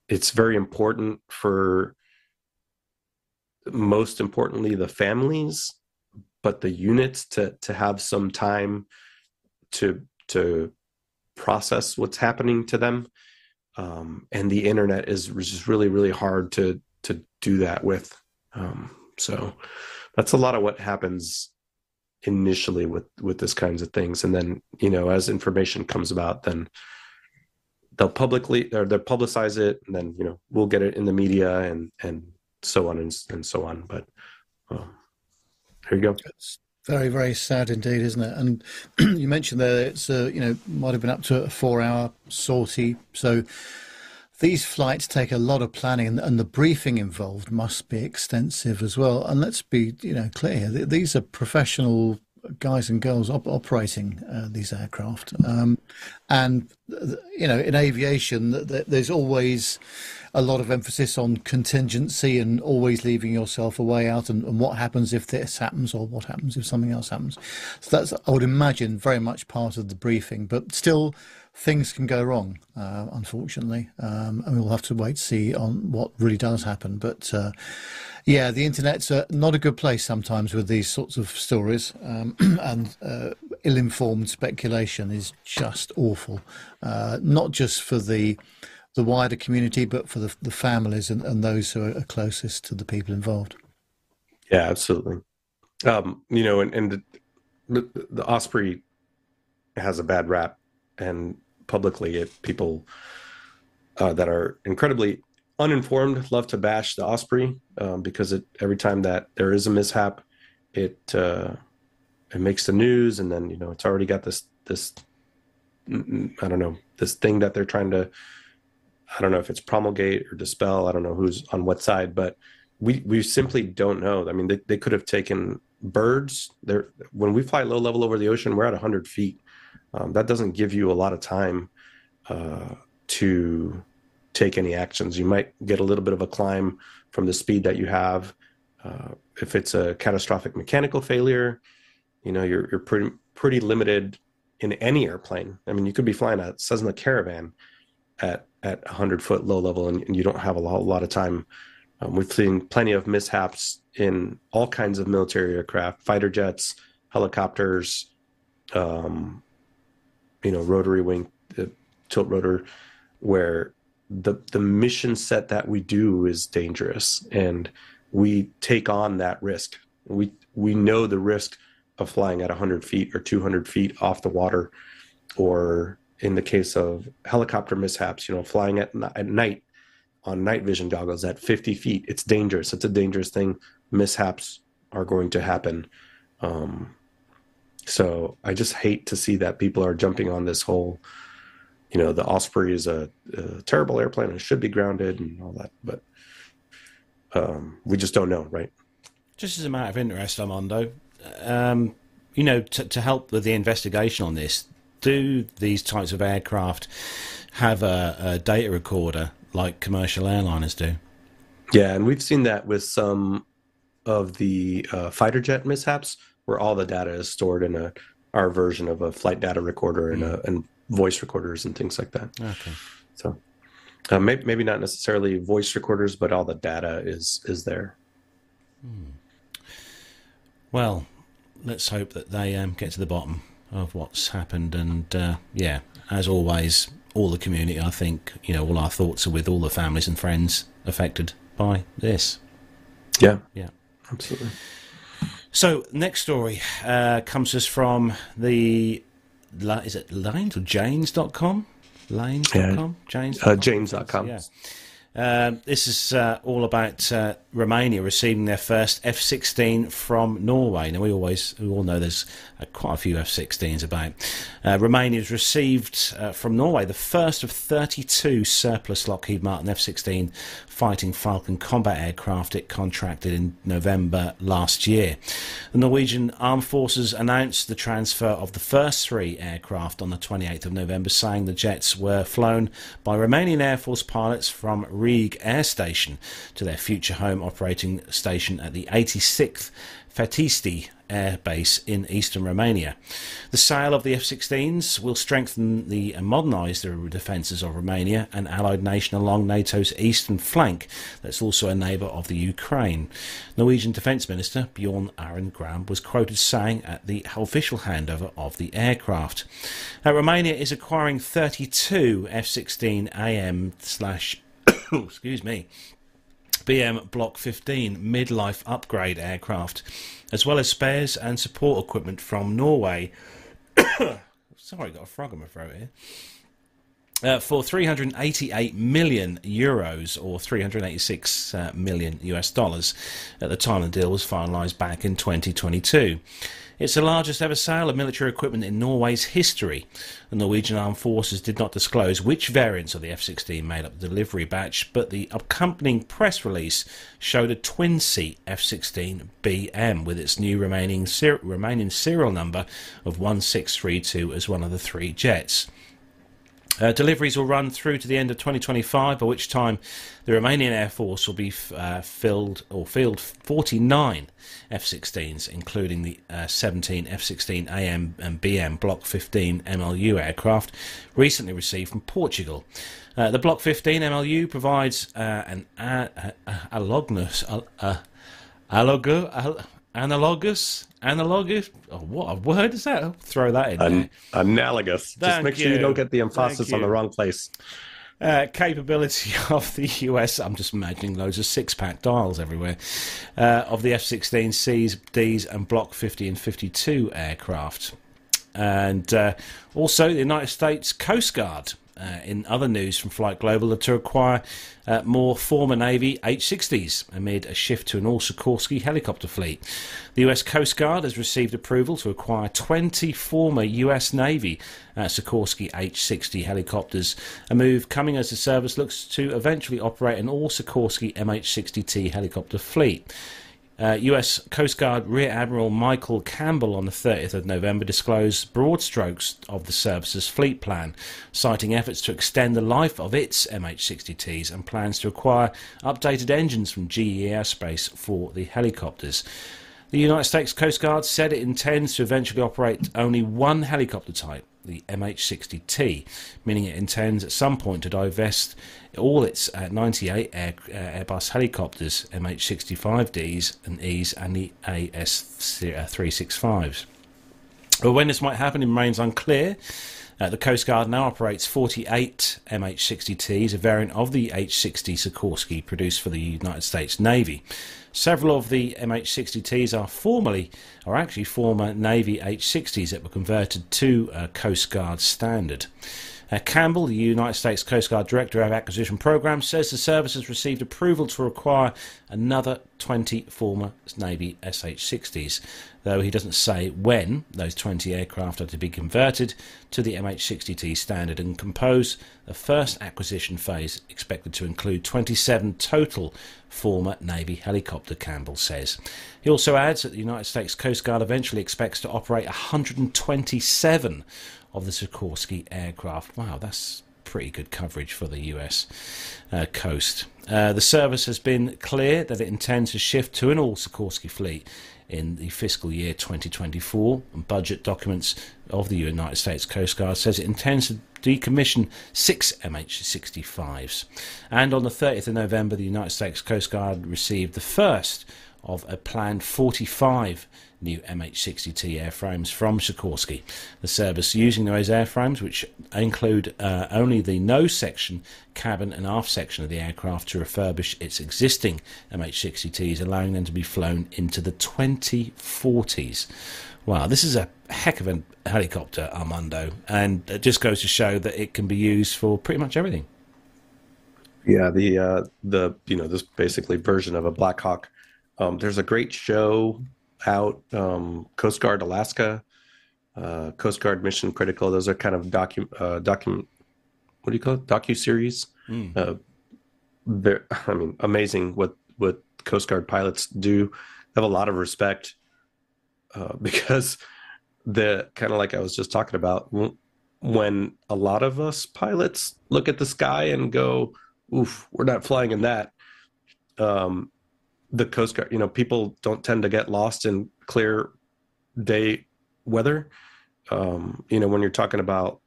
Speaker 3: it's very important for, most importantly, the families, but the units to to have some time to to process what's happening to them. Um, and the internet is just really really hard to to do that with. Um, so that's a lot of what happens initially with with this kinds of things. And then you know as information comes about then they'll publicly or they'll publicize it and then you know we'll get it in the media and and so on and, and so on. But um, here you go.
Speaker 2: It's very very sad indeed isn't it? And you mentioned there it's uh, you know might have been up to a four hour sortie. So these flights take a lot of planning and, and, the briefing involved must be extensive as well. And let's be, you know, clear, these are professional guys and girls op- operating uh, these aircraft. Um, and, you know, in aviation, there's always a lot of emphasis on contingency and always leaving yourself a way out and, and, what happens if this happens or what happens if something else happens. So that's, I would imagine, very much part of the briefing, but still things can go wrong, uh, unfortunately, um, and we'll have to wait to see on what really does happen. But uh, yeah, the internet's uh, not a good place sometimes with these sorts of stories, um, and uh, ill-informed speculation is just awful. Uh, not just for the the wider community, but for the, the families and, and those who are closest to the people involved.
Speaker 3: Yeah, absolutely. Um, you know, and, and the, the Osprey has a bad rap, and publicly people uh, that are incredibly uninformed love to bash the Osprey um, because it every time that there is a mishap, it uh, it makes the news, and then you know it's already got this this I don't know this thing that they're trying to I don't know if it's promulgate or dispel. I don't know who's on what side, but we we simply don't know. I mean, they, they could have taken birds. There when we fly low level over the ocean, we're at 100 feet um, that doesn't give you a lot of time uh, to take any actions. You might get a little bit of a climb from the speed that you have. Uh, if it's a catastrophic mechanical failure, you know you're you're pretty pretty limited in any airplane. I mean, you could be flying a Cessna Caravan at at 100 foot low level, and, and you don't have a lot, a lot of time. Um, we've seen plenty of mishaps in all kinds of military aircraft, fighter jets, helicopters, um, you know rotary wing the tilt rotor where the the mission set that we do is dangerous. And we take on that risk. We we know the risk of flying at 100 feet or 200 feet off the water. Or in the case of helicopter mishaps you know flying at, at night on night vision goggles at 50 feet it's dangerous. It's a dangerous thing. Mishaps are going to happen. Um, So I just hate to see that people are jumping on this whole, you know, the Osprey is a, a terrible airplane and should be grounded and all that. But um, we just don't know, right?
Speaker 1: Just as a matter of interest, Armando, um, you know, to, to help with the investigation on this, do these types of aircraft have a, a data recorder like commercial airliners do?
Speaker 3: Yeah, and we've seen that with some of the uh, fighter jet mishaps, where all the data is stored in a our version of a flight data recorder and, uh, and voice recorders and things like that.
Speaker 1: Okay.
Speaker 3: So uh, maybe, maybe not necessarily voice recorders, but all the data is is there.
Speaker 1: Well, let's hope that they um, get to the bottom of what's happened. And uh, yeah, as always, all the community, I think, you know, all our thoughts are with all the families and friends affected by this.
Speaker 3: Yeah,
Speaker 1: Yeah.
Speaker 3: absolutely.
Speaker 1: So, next story uh, comes to us from the. Is it Lanes or Janes.com? Lanes.com? Janes?
Speaker 3: Uh, James.com.
Speaker 1: Yeah. Um, this is uh, all about uh, Romania receiving their first F-16 from Norway. Now we always, we all know there's uh, quite a few F-16s about. Uh, Romania has received uh, from Norway the first of 32 surplus Lockheed Martin F-16 fighting Falcon combat aircraft it contracted in November last year. The Norwegian Armed Forces announced the transfer of the first three aircraft on the 28th of November, saying the jets were flown by Romanian Air Force pilots from Rygge Air Station to their future home operating station at the 86th Fetesti Air Base in eastern Romania. The sale of the F 16s will strengthen the and modernise the defences of Romania, an allied nation along NATO's eastern flank that's also a neighbour of the Ukraine. Norwegian Defence Minister Bjorn Arild Gram was quoted saying at the official handover of the aircraft. Now, Romania is acquiring 32 F 16 AM slash, excuse me, BM Block 15 midlife upgrade aircraft, as well as spares and support equipment from Norway. Sorry, got a frog in my throat here. Uh, for 388 million euros or 386 uh, million US dollars at the time the deal was finalised back in 2022. It's the largest ever sale of military equipment in Norway's history. The Norwegian Armed Forces did not disclose which variants of the F 16 made up the delivery batch, but the accompanying press release showed a twin seat F 16 BM with its new remaining, ser- remaining serial number of 1632 as one of the three jets. Uh, deliveries will run through to the end of 2025, by which time the Romanian Air Force will be uh, filled or field 49 F-16s, including the uh, 17 F-16 AM and BM Block 15 MLU aircraft recently received from Portugal. Uh, the Block 15 MLU provides uh, an a- a- a- analogous, a- a- alogo- al- analogous, analogous. Oh, what a word is that? I'll throw that in. there.
Speaker 3: An- analogous.
Speaker 1: Thank
Speaker 3: Just make sure you.
Speaker 1: you.
Speaker 3: don't get the emphasis on the wrong place.
Speaker 1: uh, capability of the US. I'm just imagining loads of six pack dials everywhere. Uh, of the F 16 Cs, Ds, and Block 50 and 52 aircraft. And uh, also the United States Coast Guard. Uh, in other news from Flight Global, to acquire uh, more former Navy H-60s amid a shift to an all Sikorsky helicopter fleet. The US Coast Guard has received approval to acquire 20 former US Navy uh, Sikorsky H-60 helicopters, a move coming as the service looks to eventually operate an all Sikorsky MH-60T helicopter fleet. Uh, US Coast Guard Rear Admiral Michael Campbell on the 30th of November disclosed broad strokes of the service's fleet plan, citing efforts to extend the life of its MH-60Ts and plans to acquire updated engines from GE Aerospace for the helicopters. The United States Coast Guard said it intends to eventually operate only one helicopter type, the MH-60T, meaning it intends at some point to divest all its uh, 98 Air, uh, Airbus helicopters, MH-65Ds and Es, and the AS-365s. But when this might happen remains unclear. Uh, the Coast Guard now operates 48 MH-60Ts, a variant of the H-60 Sikorsky produced for the United States Navy. Several of the MH-60Ts are formerly, are actually former Navy H-60s that were converted to uh, Coast Guard standard. Uh, Campbell, the United States Coast Guard Director of Acquisition Programs, says the service has received approval to acquire another 20 former Navy SH-60s, though he doesn't say when those 20 aircraft are to be converted to the MH-60T standard and compose the first acquisition phase expected to include 27 total former Navy helicopter, Campbell says. He also adds that the United States Coast Guard eventually expects to operate 127 of the Sikorsky aircraft. Wow, that's pretty good coverage for the US uh, coast. Uh, the service has been clear that it intends to shift to an all Sikorsky fleet in the fiscal year 2024. And budget documents of the United States Coast Guard says it intends to decommission six MH-65s. And on the 30th of November, the United States Coast Guard received the first of a planned 45 new MH60T airframes from Sikorsky. The service using those airframes, which include uh, only the nose section, cabin, and aft section of the aircraft, to refurbish its existing MH60Ts, allowing them to be flown into the 2040s. Wow, this is a heck of a helicopter, Armando, and it just goes to show that it can be used for pretty much everything.
Speaker 3: Yeah, the uh, the you know this basically version of a Black Hawk. Um, there's a great show out, um, Coast Guard Alaska, uh, Coast Guard Mission Critical. Those are kind of docu uh, document. What do you call it? Docu series.
Speaker 1: Mm.
Speaker 3: Uh, they're, I mean, amazing what what Coast Guard pilots do. I have a lot of respect uh, because the kind of like I was just talking about when a lot of us pilots look at the sky and go, "Oof, we're not flying in that." Um, the Coast Guard, you know, people don't tend to get lost in clear day weather. Um, you know, when you're talking about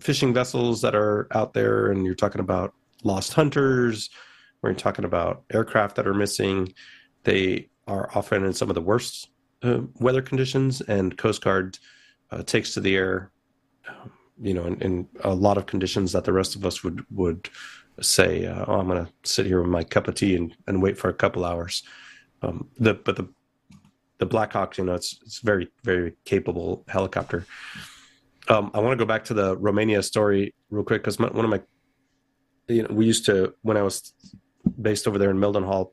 Speaker 3: fishing vessels that are out there and you're talking about lost hunters, when you're talking about aircraft that are missing, they are often in some of the worst uh, weather conditions, and Coast Guard uh, takes to the air, um, you know, in, in, a lot of conditions that the rest of us would would say, uh, "Oh, I'm going to sit here with my cup of tea and, and wait for a couple hours." Um, the but the the Black Hawk, you know, it's it's very very capable helicopter. Um, I want to go back to the Romania story real quick because one of my, you know, we used to when I was based over there in Mildenhall,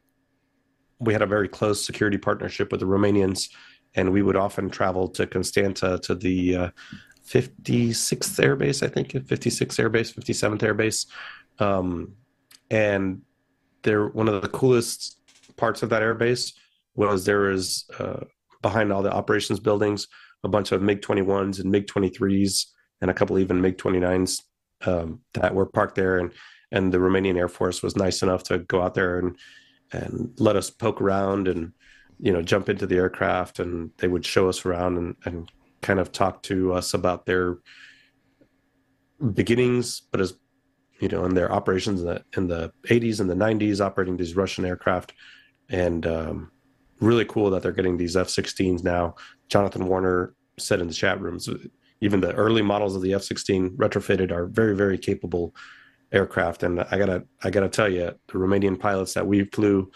Speaker 3: we had a very close security partnership with the Romanians, and we would often travel to Constanta to the uh, 56th Air Base, I think, 56th Air Base, 57th Air Base, um, and they're one of the coolest parts of that air base was there was uh, behind all the operations buildings a bunch of MiG 21s and MiG 23s and a couple even MiG 29s um, that were parked there, and and the Romanian Air Force was nice enough to go out there and and let us poke around and you know jump into the aircraft and they would show us around and, and kind of talk to us about their beginnings but as you know in their operations in the, in the 80s and the 90s operating these russian aircraft. And um, really cool that they're getting these f-16s now. Jonathan warner said in the chat rooms even the early models of the f-16 retrofitted are very very capable aircraft. And i gotta i gotta tell you the romanian pilots that we flew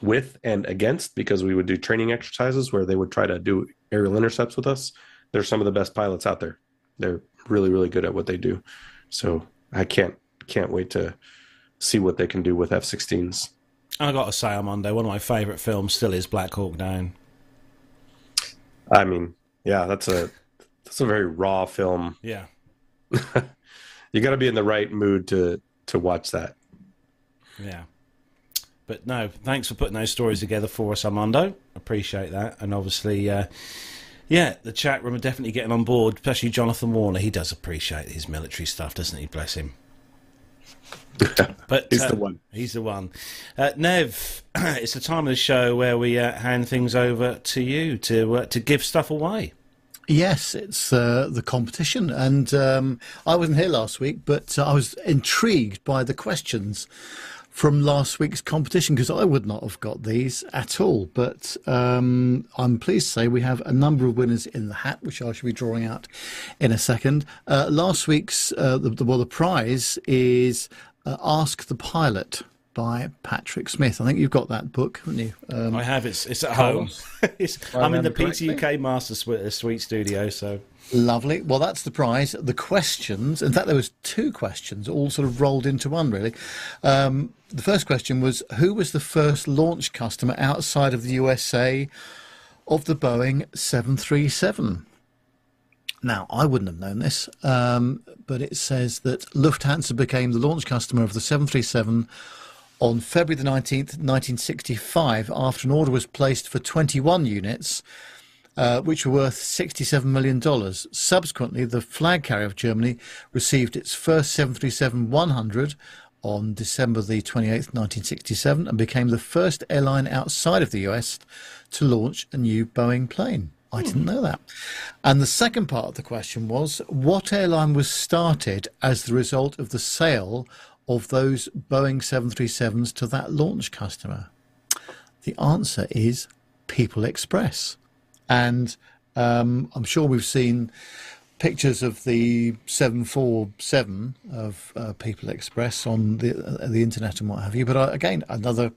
Speaker 3: with and against because we would do training exercises where they would try to do aerial intercepts with us they're some of the best pilots out there. They're really really good at what they do. So i can't can't wait to see what they can do with f-16s
Speaker 1: I got to say, Armando, one of my favourite films still is Black Hawk Down.
Speaker 3: i mean yeah that's a that's a very raw film
Speaker 1: Yeah.
Speaker 3: you got to be in the right mood to to watch that
Speaker 1: Yeah. But no, thanks for putting those stories together for us, Armando. Appreciate that. And obviously, uh, yeah, the chat room are definitely getting on board, especially Jonathan Warner. He does appreciate his military stuff, doesn't he? Bless him. But
Speaker 3: He's
Speaker 1: uh,
Speaker 3: the one.
Speaker 1: He's the one. Uh, Nev, it's the time of the show where we uh, hand things over to you to uh, to give stuff away.
Speaker 2: Yes, it's uh, the competition, and um, I wasn't here last week, but uh, I was intrigued by the questions from last week's competition because I would not have got these at all. But um, I'm pleased to say we have a number of winners in the hat, which I shall be drawing out in a second. Uh, last week's uh, the, the, well, the prize is uh, Ask the Pilot. by Patrick Smith. I think you've got that book, haven't you? Um,
Speaker 1: I have. It's it's at home. it's, I'm in the. PTUK Master Suite, Suite studio, so
Speaker 2: Lovely. Well, that's the prize. The questions, in fact, there was two questions, all sort of rolled into one, really. Um, the first question was, who was the first launch customer outside of the USA of the Boeing 737? Now, I wouldn't have known this, um, but it says that Lufthansa became the launch customer of the 737 on February the 19th, 1965, after an order was placed for 21 units uh, which were worth $67 million. Subsequently, the flag carrier of Germany received its first 737-100 on December the 28th, 1967, and became the first airline outside of the US to launch a new Boeing plane. I didn't know that. And the second part of the question was what airline was started as the result of the sale of those Boeing 737s to that launch customer? The answer is People Express. And um, I'm sure we've seen pictures of the 747 of uh, People Express on the uh, the internet and what have you. But uh, again, another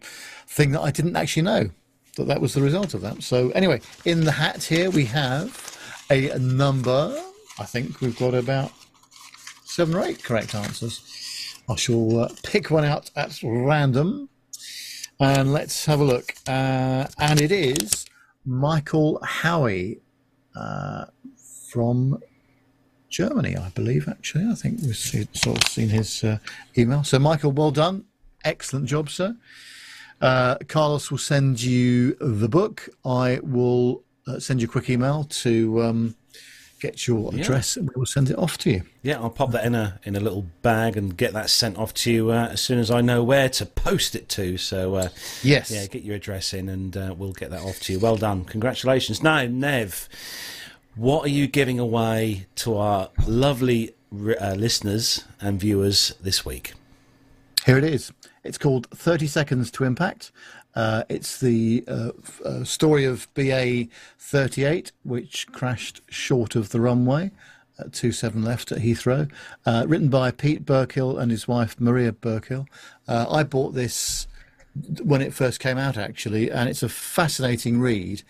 Speaker 2: thing that I didn't actually know that that was the result of that. So anyway, in the hat here we have a number. I think we've got about seven or eight correct answers. I shall uh, pick one out at random and let's have a look. Uh, and it is Michael Howie uh, from Germany, I believe, actually. I think we've seen, sort of seen his uh, email. So, Michael, well done. Excellent job, sir. Uh, Carlos will send you the book. I will uh, send you a quick email to um, get your address and we will send it off to you.
Speaker 1: yeah, I'll pop that in a in a little bag and get that sent off to you uh, as soon as I know where to post it to. So uh,
Speaker 2: Yes.
Speaker 1: yeah, get your address in and uh, we'll get that off to you. Well done, congratulations. Now, Nev, what are you giving away to our lovely uh, listeners and viewers this week?
Speaker 2: Here it is. It's called 30 Seconds to Impact. Uh, it's the uh, uh, story of BA 38, which crashed short of the runway at 27 left at Heathrow. Uh, written by Pete Burkill and his wife Maria Burkill. Uh, I bought this when it first came out, actually, and it's a fascinating read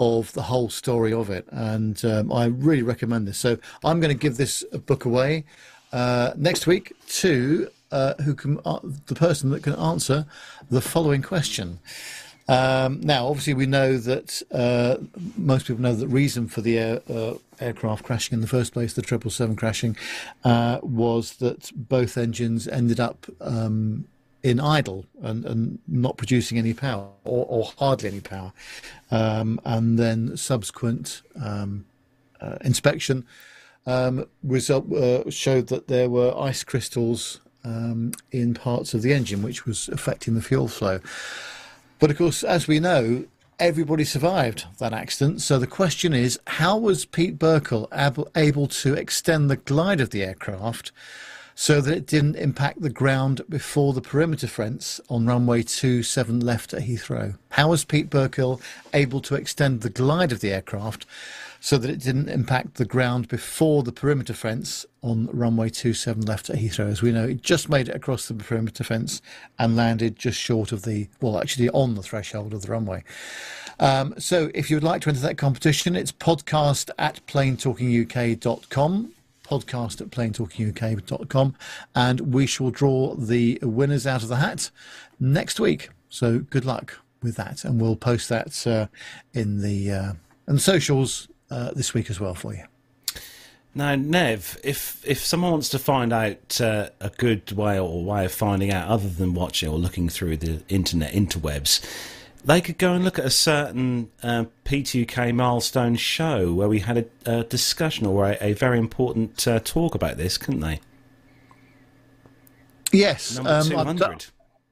Speaker 2: of the whole story of it. And um, I really recommend this. So I'm going to give this book away uh, next week to uh, who can uh, the person that can answer the following question. Um, now, obviously, we know that uh, most people know that the reason for the air, uh, aircraft crashing in the first place, the triple seven crashing, uh, was that both engines ended up um, in idle and, and not producing any power or, or hardly any power, um, and then subsequent um, uh, inspection um, result uh, showed that there were ice crystals um, in parts of the engine, which was affecting the fuel flow. But of course, as we know, everybody survived that accident. So the question is, how was Pete Burkill able, able to extend the glide of the aircraft so that it didn't impact the ground before the perimeter fence on runway 27 left at Heathrow? How was Pete Burkill able to extend the glide of the aircraft so that it didn't impact the ground before the perimeter fence on runway 27 left at Heathrow. As we know, it just made it across the perimeter fence and landed just short of the, well, actually on the threshold of the runway. Um, so if you would like to enter that competition, it's podcast at planetalkinguk.com podcast at planetalkinguk.com and we shall draw the winners out of the hat next week. So good luck with that and we'll post that uh, in the uh, and socials uh, this week as well for you.
Speaker 1: Now, Nev, if if someone wants to find out uh, a good way or way of finding out other than watching or looking through the internet interwebs, they could go and look at a certain uh, P2K milestone show where we had a, a discussion or a, a very important uh, talk about this, couldn't they?
Speaker 2: Yes,
Speaker 1: Number
Speaker 2: um,
Speaker 1: two hundred.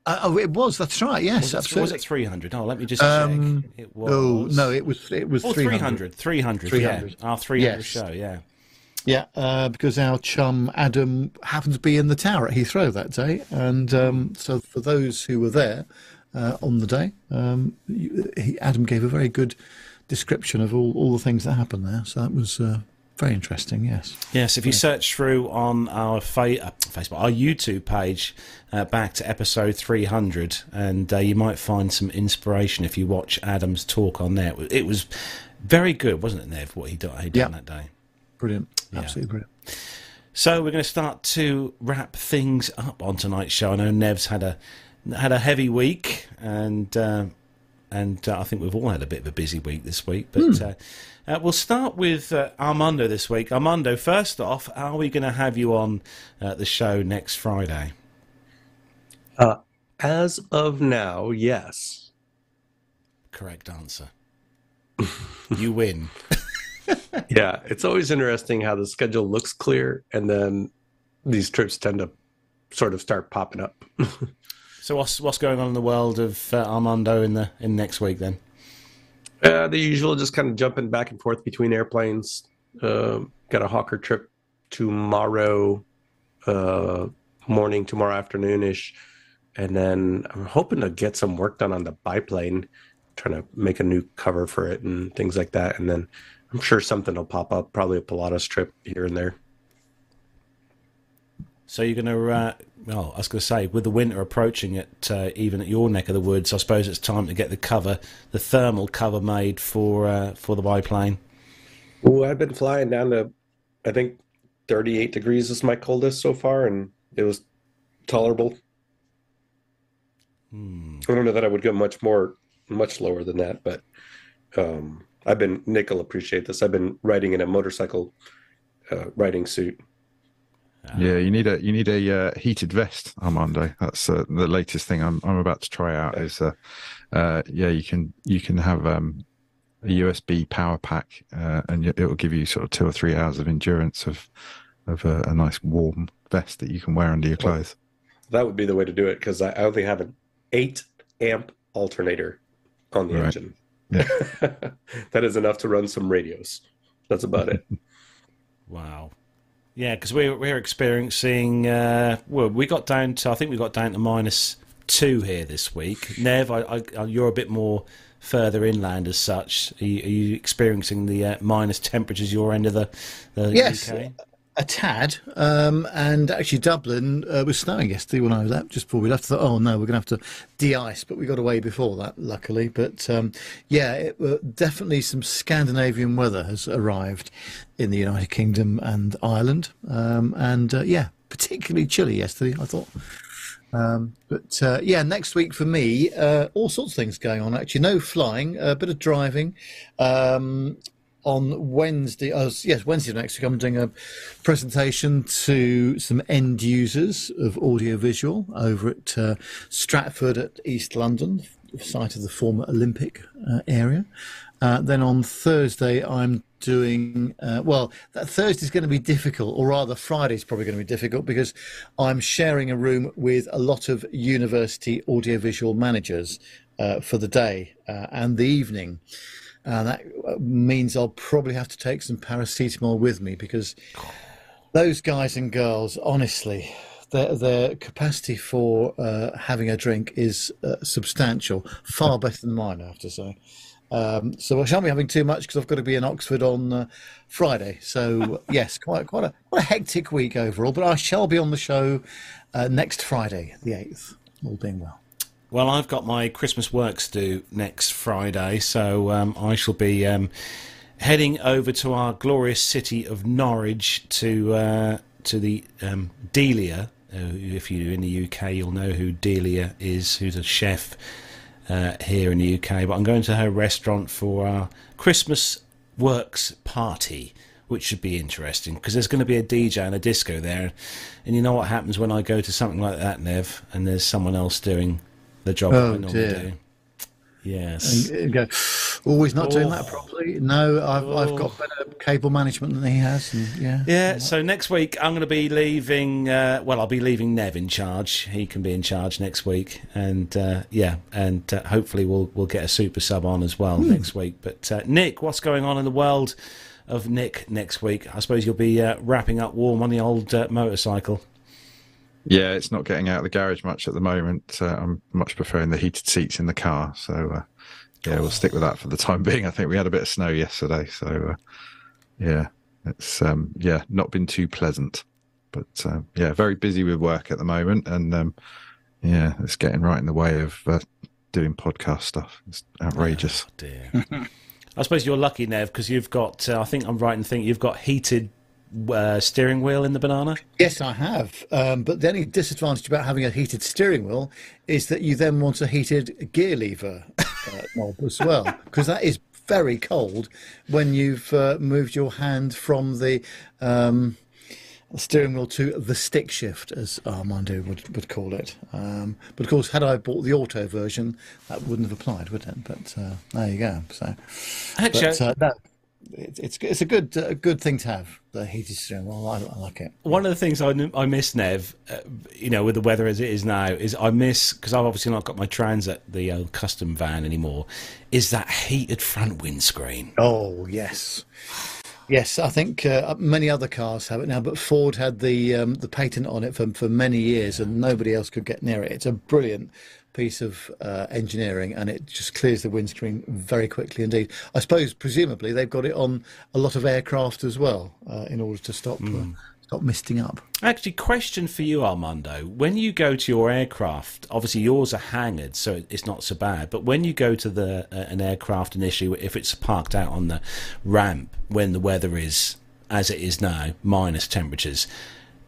Speaker 2: Uh, oh, it was. That's right. Yes,
Speaker 1: Was, it-
Speaker 2: absolutely.
Speaker 1: was it three hundred? Oh, let me just
Speaker 2: Um,
Speaker 1: check. It was.
Speaker 2: Oh no, it was it was
Speaker 1: Oh,
Speaker 2: 300.
Speaker 1: 300. 300, yeah.
Speaker 2: 300.
Speaker 1: Our 300
Speaker 2: Yes.
Speaker 1: show, yeah.
Speaker 2: Yeah, uh, because our chum Adam happened to be in the tower at Heathrow that day, and um, so for those who were there uh, on the day, um, he, Adam gave a very good description of all, all the things that happened there. So that was uh, Very interesting. Yes.
Speaker 1: Yes, if you search through on our fa- uh, Facebook, our YouTube page, uh, back to episode 300, and uh, you might find some inspiration if you watch Adam's talk on there. It was very good, wasn't it, Nev, what he done, he done that day?
Speaker 2: Brilliant. Absolutely brilliant.
Speaker 1: So we're going to start to wrap things up on tonight's show. I know Nev's had a had a heavy week, and uh, and uh, I think we've all had a bit of a busy week this week. But uh, uh, we'll start with uh, Armando this week. Armando, first off, are we going to have you on uh, the show next Friday?
Speaker 3: Uh, as of now, yes.
Speaker 1: Correct answer. you win.
Speaker 3: Yeah, it's always interesting how the schedule looks clear and then these trips tend to sort of start popping up.
Speaker 1: So what's what's going on in the world of uh, Armando in the in next week then?
Speaker 3: Uh, the usual, just kind of jumping back and forth between airplanes. Um got a Hawker trip tomorrow uh, morning, tomorrow afternoon ish, and then I'm hoping to get some work done on the biplane, trying to make a new cover for it and things like that. And then I'm sure something will pop up, probably a Pilatus trip here and there.
Speaker 1: So you're going to, uh, well, I was going to say, with the winter approaching it, uh, even at your neck of the woods, I suppose it's time to get the cover, the thermal cover made for uh, for the biplane.
Speaker 3: Oh, I've been flying down to, I think, 38 degrees is my coldest so far, and it was tolerable. I don't know that I would go much more, much lower than that, but um, I've been, Nik will appreciate this. I've been riding in a motorcycle uh, riding suit.
Speaker 4: Yeah, you need a you need a uh, heated vest, Armando. That's uh, the latest thing I'm I'm about to try out. Is uh, uh, yeah, you can you can have um, a USB power pack, uh, and it will give you sort of two or three hours of endurance of of a, a nice warm vest that you can wear under your clothes.
Speaker 3: That would be the way to do it because I, I only have an eight amp alternator on the
Speaker 4: Right.
Speaker 3: engine.
Speaker 4: Yeah.
Speaker 3: that is enough to run some radios. That's about it.
Speaker 1: Wow. Yeah, because we're we're experiencing. Uh, well, we got down to. I think we got down to minus two here this week. Nev, I, I, you're a bit more further inland as such. Are you, are you experiencing the uh, minus temperatures your end of the, the
Speaker 2: Yes,
Speaker 1: UK?
Speaker 2: A tad. Um, and actually, Dublin uh, was snowing yesterday when I left, just before we left. I thought, oh no, we're going to have to de-ice, but we got away before that, luckily. But um, yeah, it, uh, definitely some Scandinavian weather has arrived in the United Kingdom and Ireland, um, and uh, yeah, particularly chilly yesterday. I thought. Um, but uh, yeah, next week for me, uh, all sorts of things going on. Actually, no flying, a bit of driving. Um, on Wednesday, oh, yes, Wednesday next week, I'm doing a presentation to some end users of audiovisual over at uh, Stratford at East London, site of the former Olympic uh, area. Uh, then on Thursday, I'm doing uh, well. That Thursday's going to be difficult, or rather, Friday's probably going to be difficult because I'm sharing a room with a lot of university audiovisual managers uh, for the day uh, and the evening. And that uh, means I'll probably have to take some paracetamol with me because those guys and girls, honestly, their, their capacity for uh, having a drink is uh, substantial, far better than mine, I have to say. Um, so I shan't be having too much because I've got to be in Oxford on uh, Friday. So yes, quite quite a quite a hectic week overall. But I shall be on the show uh, next Friday, the eighth, all being well.
Speaker 1: Well, I've got my Christmas works due next Friday, so um, I shall be um, heading over to our glorious city of Norwich to uh, to the um, Delia. Uh, if you're in the UK, you'll know who Delia is, who's a chef uh, here in the UK. But I'm going to her restaurant for our Christmas works party. Which should be interesting because there's going to be a DJ and a disco there, and you know what happens when I go to something like that, Nev, and there's someone else doing the job
Speaker 2: Oh,
Speaker 1: I normally
Speaker 2: dear.
Speaker 1: do. Yes.
Speaker 2: And, and go, oh, he's not doing that
Speaker 1: Oh.
Speaker 2: properly. No, I've I've got better cable management than he has. And yeah,
Speaker 1: Yeah, so next week I'm going to be leaving. Uh, well, I'll be leaving Nev in charge. He can be in charge next week, and uh, yeah, and uh, hopefully we'll we'll get a super sub on as well next week. But uh, Nik, what's going on in the world of Nik next week? I suppose you'll be uh, wrapping up warm on the old uh, motorcycle.
Speaker 4: Yeah, it's not getting out of the garage much at the moment. Uh, I'm much preferring the heated seats in the car. So, uh, yeah, we'll stick with that for the time being. I think we had a bit of snow yesterday. So, uh, yeah. it's um, yeah, not been too pleasant. But um, yeah, very busy with work at the moment, and um, yeah, it's getting right in the way of uh, doing podcast stuff. It's outrageous.
Speaker 1: Oh, dear. I suppose you're lucky, Nev, because you've got. Uh, I think I'm right in thinking you've got heated uh, steering wheel in the banana.
Speaker 2: Yes, I have. Um, but the only disadvantage about having a heated steering wheel is that you then want a heated gear lever uh, knob as well, because that is very cold when you've uh, moved your hand from the um, steering wheel to the stick shift, as Armando would, would call it. Um, but of course, had I bought the auto version, that wouldn't have applied, would it? But uh, there you go. So,
Speaker 1: Actually,
Speaker 2: but, uh, that, it, it's it's a good uh, good thing to have the heated steering wheel. I, I like it.
Speaker 1: One of the things I, I miss, Nev, uh, you know, with the weather as it is now, is I miss because I've obviously not got my Transit, the uh, custom van anymore. Is that heated front windscreen?
Speaker 2: Oh yes, yes. I think uh, many other cars have it now, but Ford had the um, the patent on it for for many years, and nobody else could get near it. It's a brilliant piece of uh, engineering, and it just clears the windscreen very quickly indeed. I suppose, presumably, they've got it on a lot of aircraft as well, uh, in order to stop uh, stop misting up.
Speaker 1: Actually, question for you, Armando. When you go to your aircraft, obviously yours are hangared, so it's not so bad. But when you go to the uh, an aircraft initially, if it's parked out on the ramp when the weather is as it is now, minus temperatures,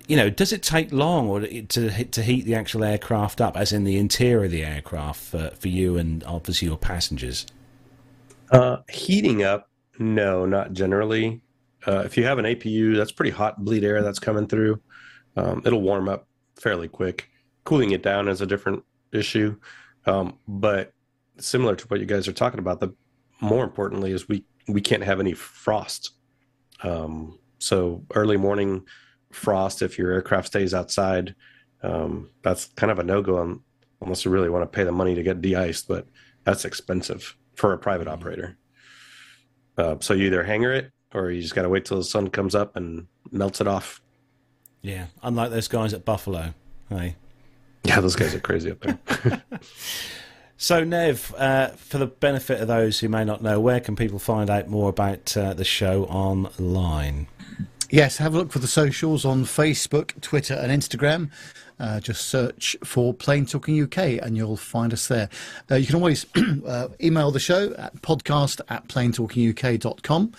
Speaker 1: you know, does it take long or to to heat the actual aircraft up, as in the interior of the aircraft for, for you and obviously your passengers?
Speaker 3: Uh, heating up, no, not generally. Uh, if you have an APU, that's pretty hot bleed air that's coming through. Um, it'll warm up fairly quick. Cooling it down is a different issue. Um, but similar to what you guys are talking about, the more importantly is we we can't have any frost. Um, so early morning frost, if your aircraft stays outside, um, that's kind of a no go unless you really want to pay the money to get de-iced. But that's expensive for a private operator. Uh, so you either hangar it or you just got to wait till the sun comes up and melts it off.
Speaker 1: Yeah, unlike those guys at Buffalo. Hey.
Speaker 3: Yeah, those guys are crazy up there.
Speaker 1: so, Nev, uh, for the benefit of those who may not know, where can people find out more about uh, the show online?
Speaker 2: Yes, have a look for the socials on Facebook, Twitter, and Instagram. Uh, just search for Plane Talking UK and you'll find us there. Uh, you can always uh, email the show at podcast at planetalkinguk.com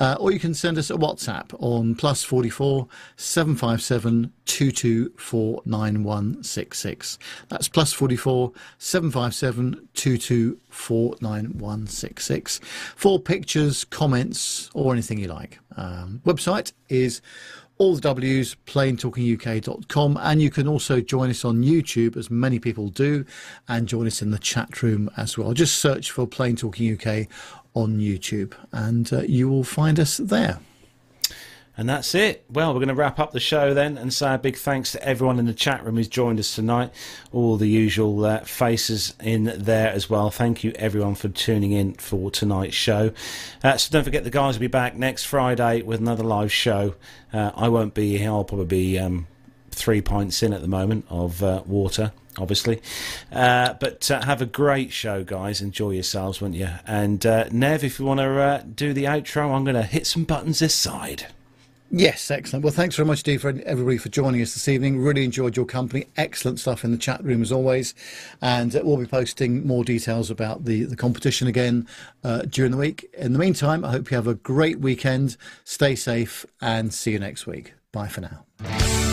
Speaker 2: uh, or you can send us a WhatsApp on plus 44 757 224966. That's plus 44 757 224966 for pictures, comments, or anything you like. Um, website is all the W's, planetalkinguk.com, and you can also join us on YouTube, as many people do, and join us in the chat room as well. Just search for Plane Talking UK on YouTube, and uh, you will find us there.
Speaker 1: And that's it. Well, we're going to wrap up the show then and say a big thanks to everyone in the chat room who's joined us tonight. All the usual uh, faces in there as well. Thank you everyone for tuning in for tonight's show. Uh, so don't forget the guys will be back next Friday with another live show. Uh, I won't be here. I'll probably be um, three pints in at the moment of uh, water obviously. Uh, but uh, have a great show, guys. Enjoy yourselves, won't you? And uh, Nev, if you want to uh, do the outro, I'm going to hit some buttons this side.
Speaker 2: Yes, excellent. Well, thanks very much, Dee, for everybody for joining us this evening. Really enjoyed your company. Excellent stuff in the chat room as always. And uh, we'll be posting more details about the, the competition again uh, during the week. In the meantime, I hope you have a great weekend. Stay safe and see you next week. Bye for now.